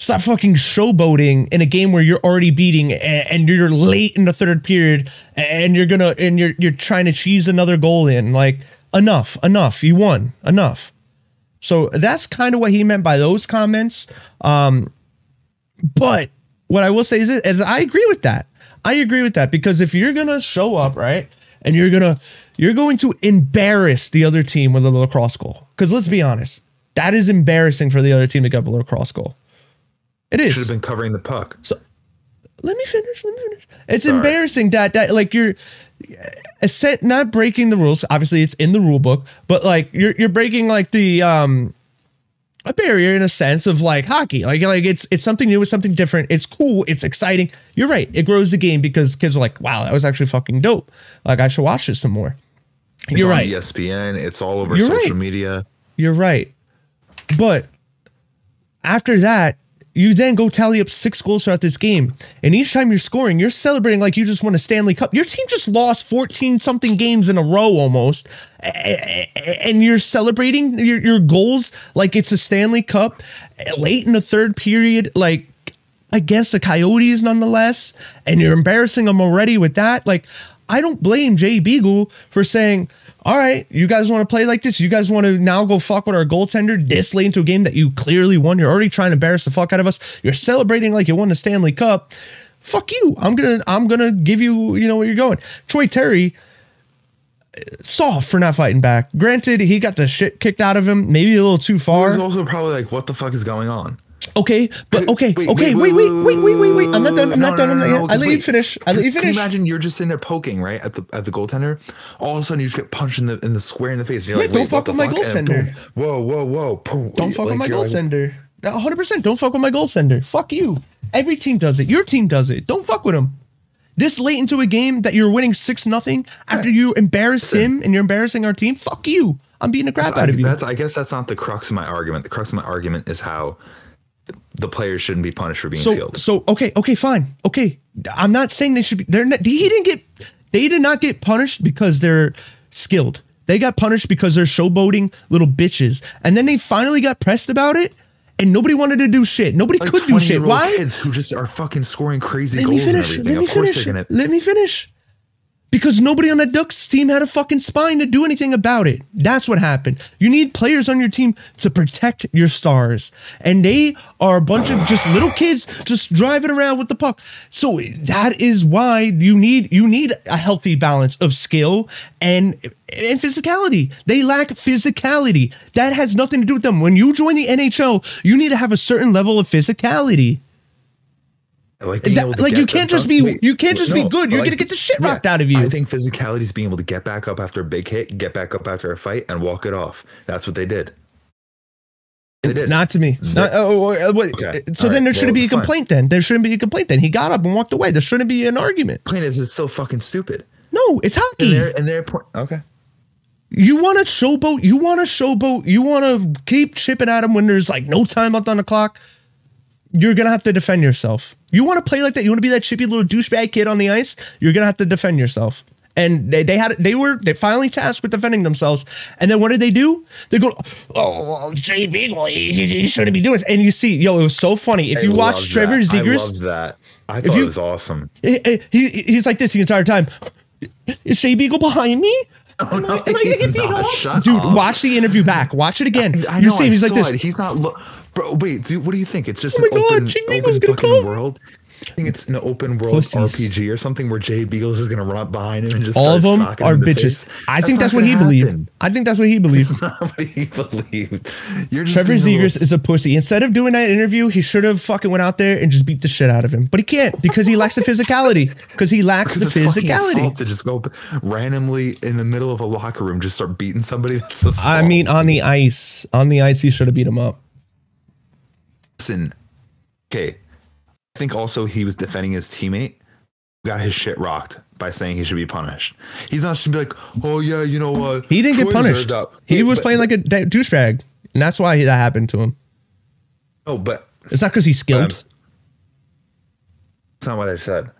stop fucking showboating in a game where you're already beating and you're late in the third period and you're gonna and you're you're trying to cheese another goal in. Like enough, enough. You won, enough. So that's kind of what he meant by those comments. Um, but what I will say is, is I agree with that. I agree with that because if you're gonna show up right and you're gonna you're going to embarrass the other team with a lacrosse goal. Because let's be honest, that is embarrassing for the other team to get a lacrosse goal. It Should have been covering the puck. So Let me finish. Let me finish. It's Sorry. embarrassing that that like you're a set not breaking the rules. Obviously, it's in the rule book, but like you're you're breaking like the um a barrier in a sense of like hockey. Like like it's it's something new, it's something different. It's cool, it's exciting. You're right. It grows the game because kids are like, wow, that was actually fucking dope. Like I should watch this some more. It's You're on right. ESPN. It's all over You're social right. media. You're right. But after that, you then go tally up six goals throughout this game. And each time you're scoring, you're celebrating like you just won a Stanley Cup. Your team just lost 14 something games in a row almost. And you're celebrating your, your goals like it's a Stanley Cup late in the third period, like against the Coyotes nonetheless. And you're embarrassing them already with that. Like, I don't blame Jay Beagle for saying, all right, you guys want to play like this? You guys want to now go fuck with our goaltender this late into a game that you clearly won? You're already trying to embarrass the fuck out of us. You're celebrating like you won the Stanley Cup. Fuck you. I'm gonna I'm gonna give you you know where you're going. Troy Terry uh, soft for not fighting back. Granted, he got the shit kicked out of him, maybe a little too far. was also probably like, what the fuck is going on? Okay, but okay, Wait, okay, wait, wait, wait, wait, wait, wait. I'm not done. I'm not done. I'm not yet. I let you finish. I let you Can finish. you imagine you're just sitting there poking right at the at the goaltender? All of a sudden, you just get punched in the in the square in the face. And you're Yeah, like, don't Wait, fuck with my fuck? Goaltender. Whoa, whoa, whoa! Boom. Don't fuck Like, with my like, goaltender. 100%. Don't fuck with my goaltender. Fuck you. Every team does it. Your team does it. Don't fuck with him. This late into a game that you're winning 6 nothing after you embarrass him and you're embarrassing our team, fuck you. I'm beating the crap I, out of you. that's, I guess that's not the crux of my argument. The crux of my argument is how the players shouldn't be punished for being So skilled. so okay, okay, fine. Okay. I'm not saying they should be they're not he didn't get they did not get punished because they're skilled. They got punished because they're showboating little bitches. And then they finally got pressed about it and nobody wanted to do shit. Nobody like could do shit. 20-year-old Why? Kids who just are fucking scoring crazy Let me goals and finish. everything. Let me of course finish. they're gonna. Let me finish. Because nobody on the Ducks team had a fucking spine to do anything about it. That's what happened. You need players on your team to protect your stars. And they are a bunch of just little kids just driving around with the puck. So that is why you need you need a healthy balance of skill and and physicality. They lack physicality. That has nothing to do with them. When you join the NHL, you need to have a certain level of physicality. Like, That- like, you can't just be- you can't just be good. You're gonna get the shit rocked out of you. I think physicality is being able to get back up after a big hit, get back up after a fight, and walk it off. That's what they did. They did. Not to me. Not- oh, oh, oh. Okay. Uh, so All then right. there shouldn't Well, be a fine. complaint. Then there shouldn't be a complaint. Then he got up and walked away. There shouldn't be an argument. Plain is it's still fucking stupid. No, it's And hockey. they're and they're point. Okay. You want to showboat. You want to showboat. You want to keep chipping at him when there's like no time left on the clock. You're gonna have to defend yourself. You want to play like that. You want to be that chippy little douchebag kid on the ice. You're gonna have to defend yourself. And they, they had they were they finally tasked with defending themselves. And then what did they do? They go, oh, Jay Beagle, he shouldn't be doing this. And you see, yo, it was so funny. If I you watch Trevor. Zegras, I loved that. I thought you- it was awesome. he, he- he's like this the entire time. Is Jay Beagle behind me? Oh, no, I he's not. Shut Dude, up. watch the interview back. Watch it again. I you know, see him. I He's like this. it. He's not. Lo- Bro, wait. Dude, what do you think? It's just Oh an God, open, open gonna fucking come. world. I think it's an open world Pussies. RPG or something where Jay Beagles is gonna run up behind him and just All of them are the bitches. face. I think that's what he gonna believed. I think that's what he believed. That's not what he believed. You're just Trevor being a little- Zegras is a pussy. Instead of doing that interview, he should have fucking went out there and just beat the shit out of him. But he can't because he lacks the physicality. Because he lacks the it's physicality. to just go randomly in the middle of a locker room, just start beating somebody. That's. I mean, on the ice, on the ice, he should have beat him up. Listen. Okay, I think also he was defending his teammate. Got his shit rocked by saying he should be punished. He's not just be like, oh yeah, you know what? He didn't get punished. that." He was but- playing like a da- douchebag, and that's why that happened to him. Oh, but It's not because he's skilled. That's not what I said.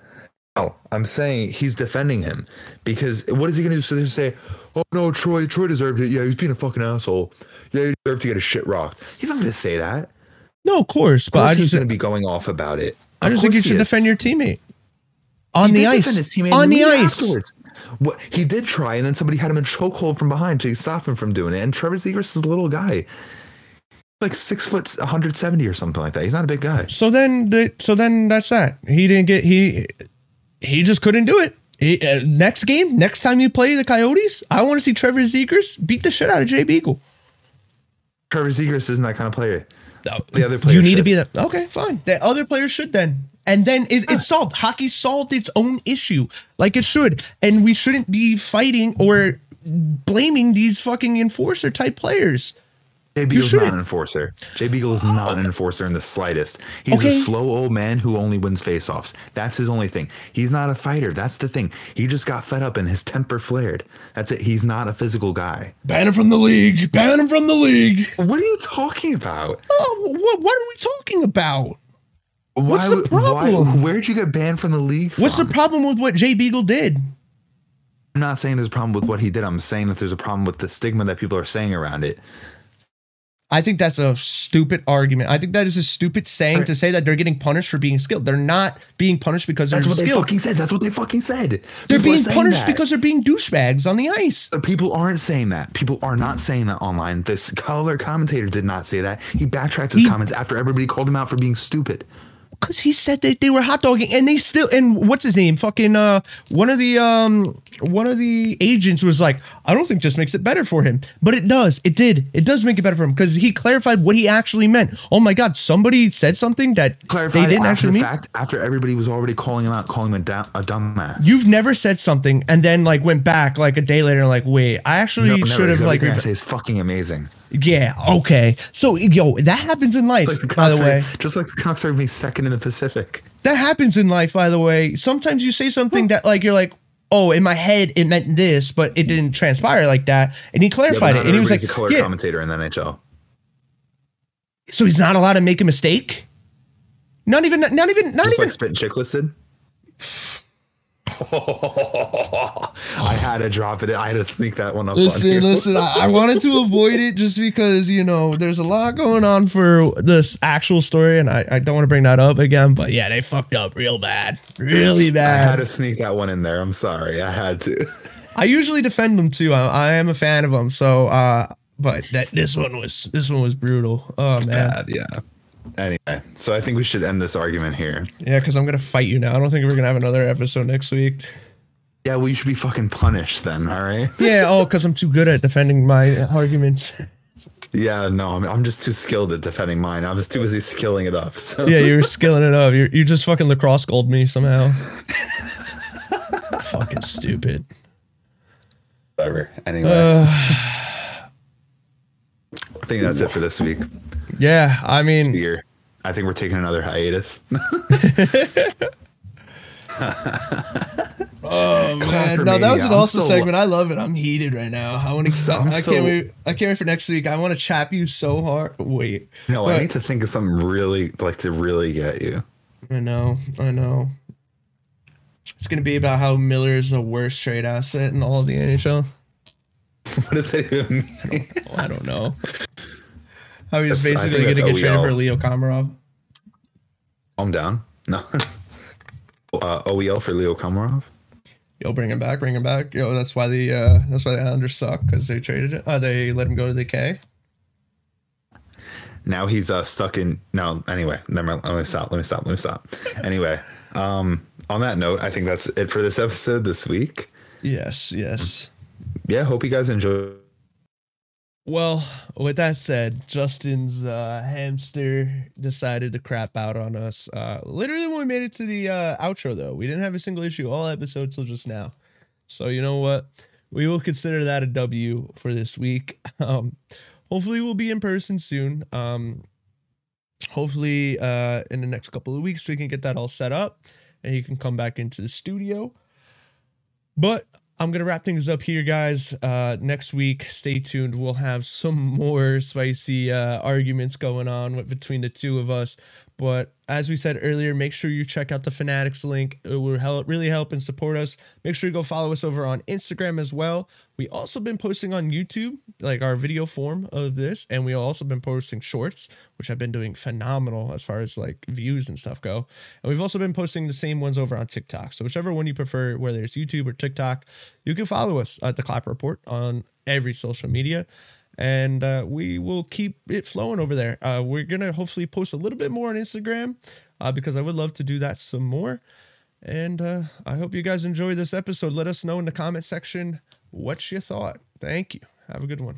No, I'm saying he's defending him because what is he going to do? So they say, "Oh no, Troy, Troy deserved it. Yeah, he was being a fucking asshole. Yeah, he deserved to get his shit rocked." He's not going to say that. No, of course, but I just, going to be going off about it. I just think you should defend your teammate on He the ice. On the ice. Afterwards. What he did try, and then somebody had him in chokehold from behind to stop him from doing it. And Trevor Zegras is a little guy, like six foot, 170 or something like that. He's not a big guy. So then, the, so then that's that. He didn't get he he just couldn't do it. He, uh, next game, next time you play the Coyotes, I want to see Trevor Zegras beat the shit out of Jay Beagle. Trevor Zegras isn't that kind of player. The other you players need to be that. Okay, fine. The other players should then. And then it, it's ah. solved. Hockey solved its own issue, like it should. And we shouldn't be fighting or blaming these fucking enforcer type players. Jay Beagle's not an enforcer. Jay Beagle is not an enforcer in the slightest. He's Okay. a slow old man who only wins faceoffs. That's his only thing. He's not a fighter. That's the thing. He just got fed up and his temper flared. That's it. He's not a physical guy. Ban him from the league. Ban him from the league. What are you talking about? Oh, what, what are we talking about? What's the problem? where'd you get banned from the league? What's the problem with what Jay Beagle did? I'm not saying there's a problem with what he did. I'm saying that there's a problem with the stigma that people are saying around it. I think that's a stupid argument. I think that is a stupid saying Right. to say that they're getting punished for being skilled. They're not being punished because they're That's what they fucking said. That's what they fucking said. They're People being punished that. because they're being douchebags on the ice. Uh, People aren't saying that. People are not saying that online. This color commentator did not say that. He backtracked his He- comments after everybody called him out for being stupid. Because he said that they were hot dogging, and they still and what's his name? Fucking uh, one of the um, one of the agents was like, I don't think just makes it better for him, but it does. It did. It does make it better for him because he clarified what he actually meant. Oh my god, somebody said something that Clarified they didn't actually mean. fact after everybody was already calling him out, calling him a, da- a dumbass. You've never said something and then like went back like a day later and like, wait, I actually no, should have like, everything I say is fucking amazing. yeah, okay. So yo, that happens in life, Like the by the way. just like the Canucks are being second in the Pacific. That happens in life, by the way. Sometimes you say something that like you're like, oh, in my head it meant this, but it didn't transpire like that. And he clarified not it, and he was like, a color yeah. commentator in the NHL. So he's not allowed to make a mistake. Not even, not even, not Just even. like Spit and did. I had to drop it. I had to sneak that one up. Listen, you. listen. I, I wanted to avoid it just because you know there's a lot going on for this actual story, and I, I don't want to bring that up again. But yeah, they fucked up real bad, really bad. I had to sneak that one in there. I'm sorry. I had to. I usually defend them too. I, I am a fan of them. So, uh, but that this one was this one was brutal. Oh man, Bad, yeah. Anyway, so I think we should end this argument here. yeah, because I'm gonna fight you now. I don't think we're gonna have another episode next week. Yeah, well, you should be fucking punished then, all right? Yeah, oh, because I'm too good at defending my arguments. Yeah, no, I'm, I'm just too skilled at defending mine. I'm just too busy skilling it up. So Yeah, you're skilling it up. You you just fucking lacrosse gold me somehow. fucking stupid. whatever. Anyway, Uh. I think that's it for this week. Yeah, I mean, Year. I think we're taking another hiatus. oh man, no, that was an I'm awesome so- segment. I love it. I'm heated right now. I want to. so- I, can't so- wait. I can't wait for next week. I want to chap you so hard. Wait, no, I need to think of something really like to really get you. I know, I know. It's gonna be about how Miller is the worst trade asset in all of the NHL. What does that even mean? I don't know. He's That's- basically gonna get traded for Leo Komarov. Calm down. No. uh, OEL for Leo Komarov. Yo, bring him back, bring him back. Yo, that's why the uh that's why the Islanders suck because they traded it. Uh, they let him go to the K. now he's uh, stuck in. No, anyway, never mind. Let me stop. Let me stop. Let me stop. Anyway, um, on that note, I think that's it for this episode this week. Yes, yes. Yeah, hope you guys enjoy. Well, with that said, Justin's uh, hamster decided to crap out on us. Uh, literally, when we made it to the uh, outro, though, we didn't have a single issue all episode till just now. So you know what? We will consider that a W for this week. Um, hopefully, we'll be in person soon. Um, hopefully, uh, in the next couple of weeks, we can get that all set up, and you can come back into the studio. But I'm gonna wrap things up here, guys. Uh, next week, stay tuned. We'll have some more spicy uh, arguments going on with, between the two of us. But as we said earlier, make sure you check out the Fanatics link. It will help, really help and support us. Make sure you go follow us over on Instagram as well. We also been posting on YouTube, like our video form of this, and we also been posting shorts, which have been doing phenomenal as far as like views and stuff go. And we've also been posting the same ones over on TikTok. So whichever one you prefer, whether it's YouTube or TikTok, you can follow us at the Clap Report on every social media and uh, we will keep it flowing over there. Uh, we're gonna hopefully post a little bit more on Instagram uh, because I would love to do that some more. And uh, I hope you guys enjoy this episode. Let us know in the comment section what you thought. Thank you. Have a good one.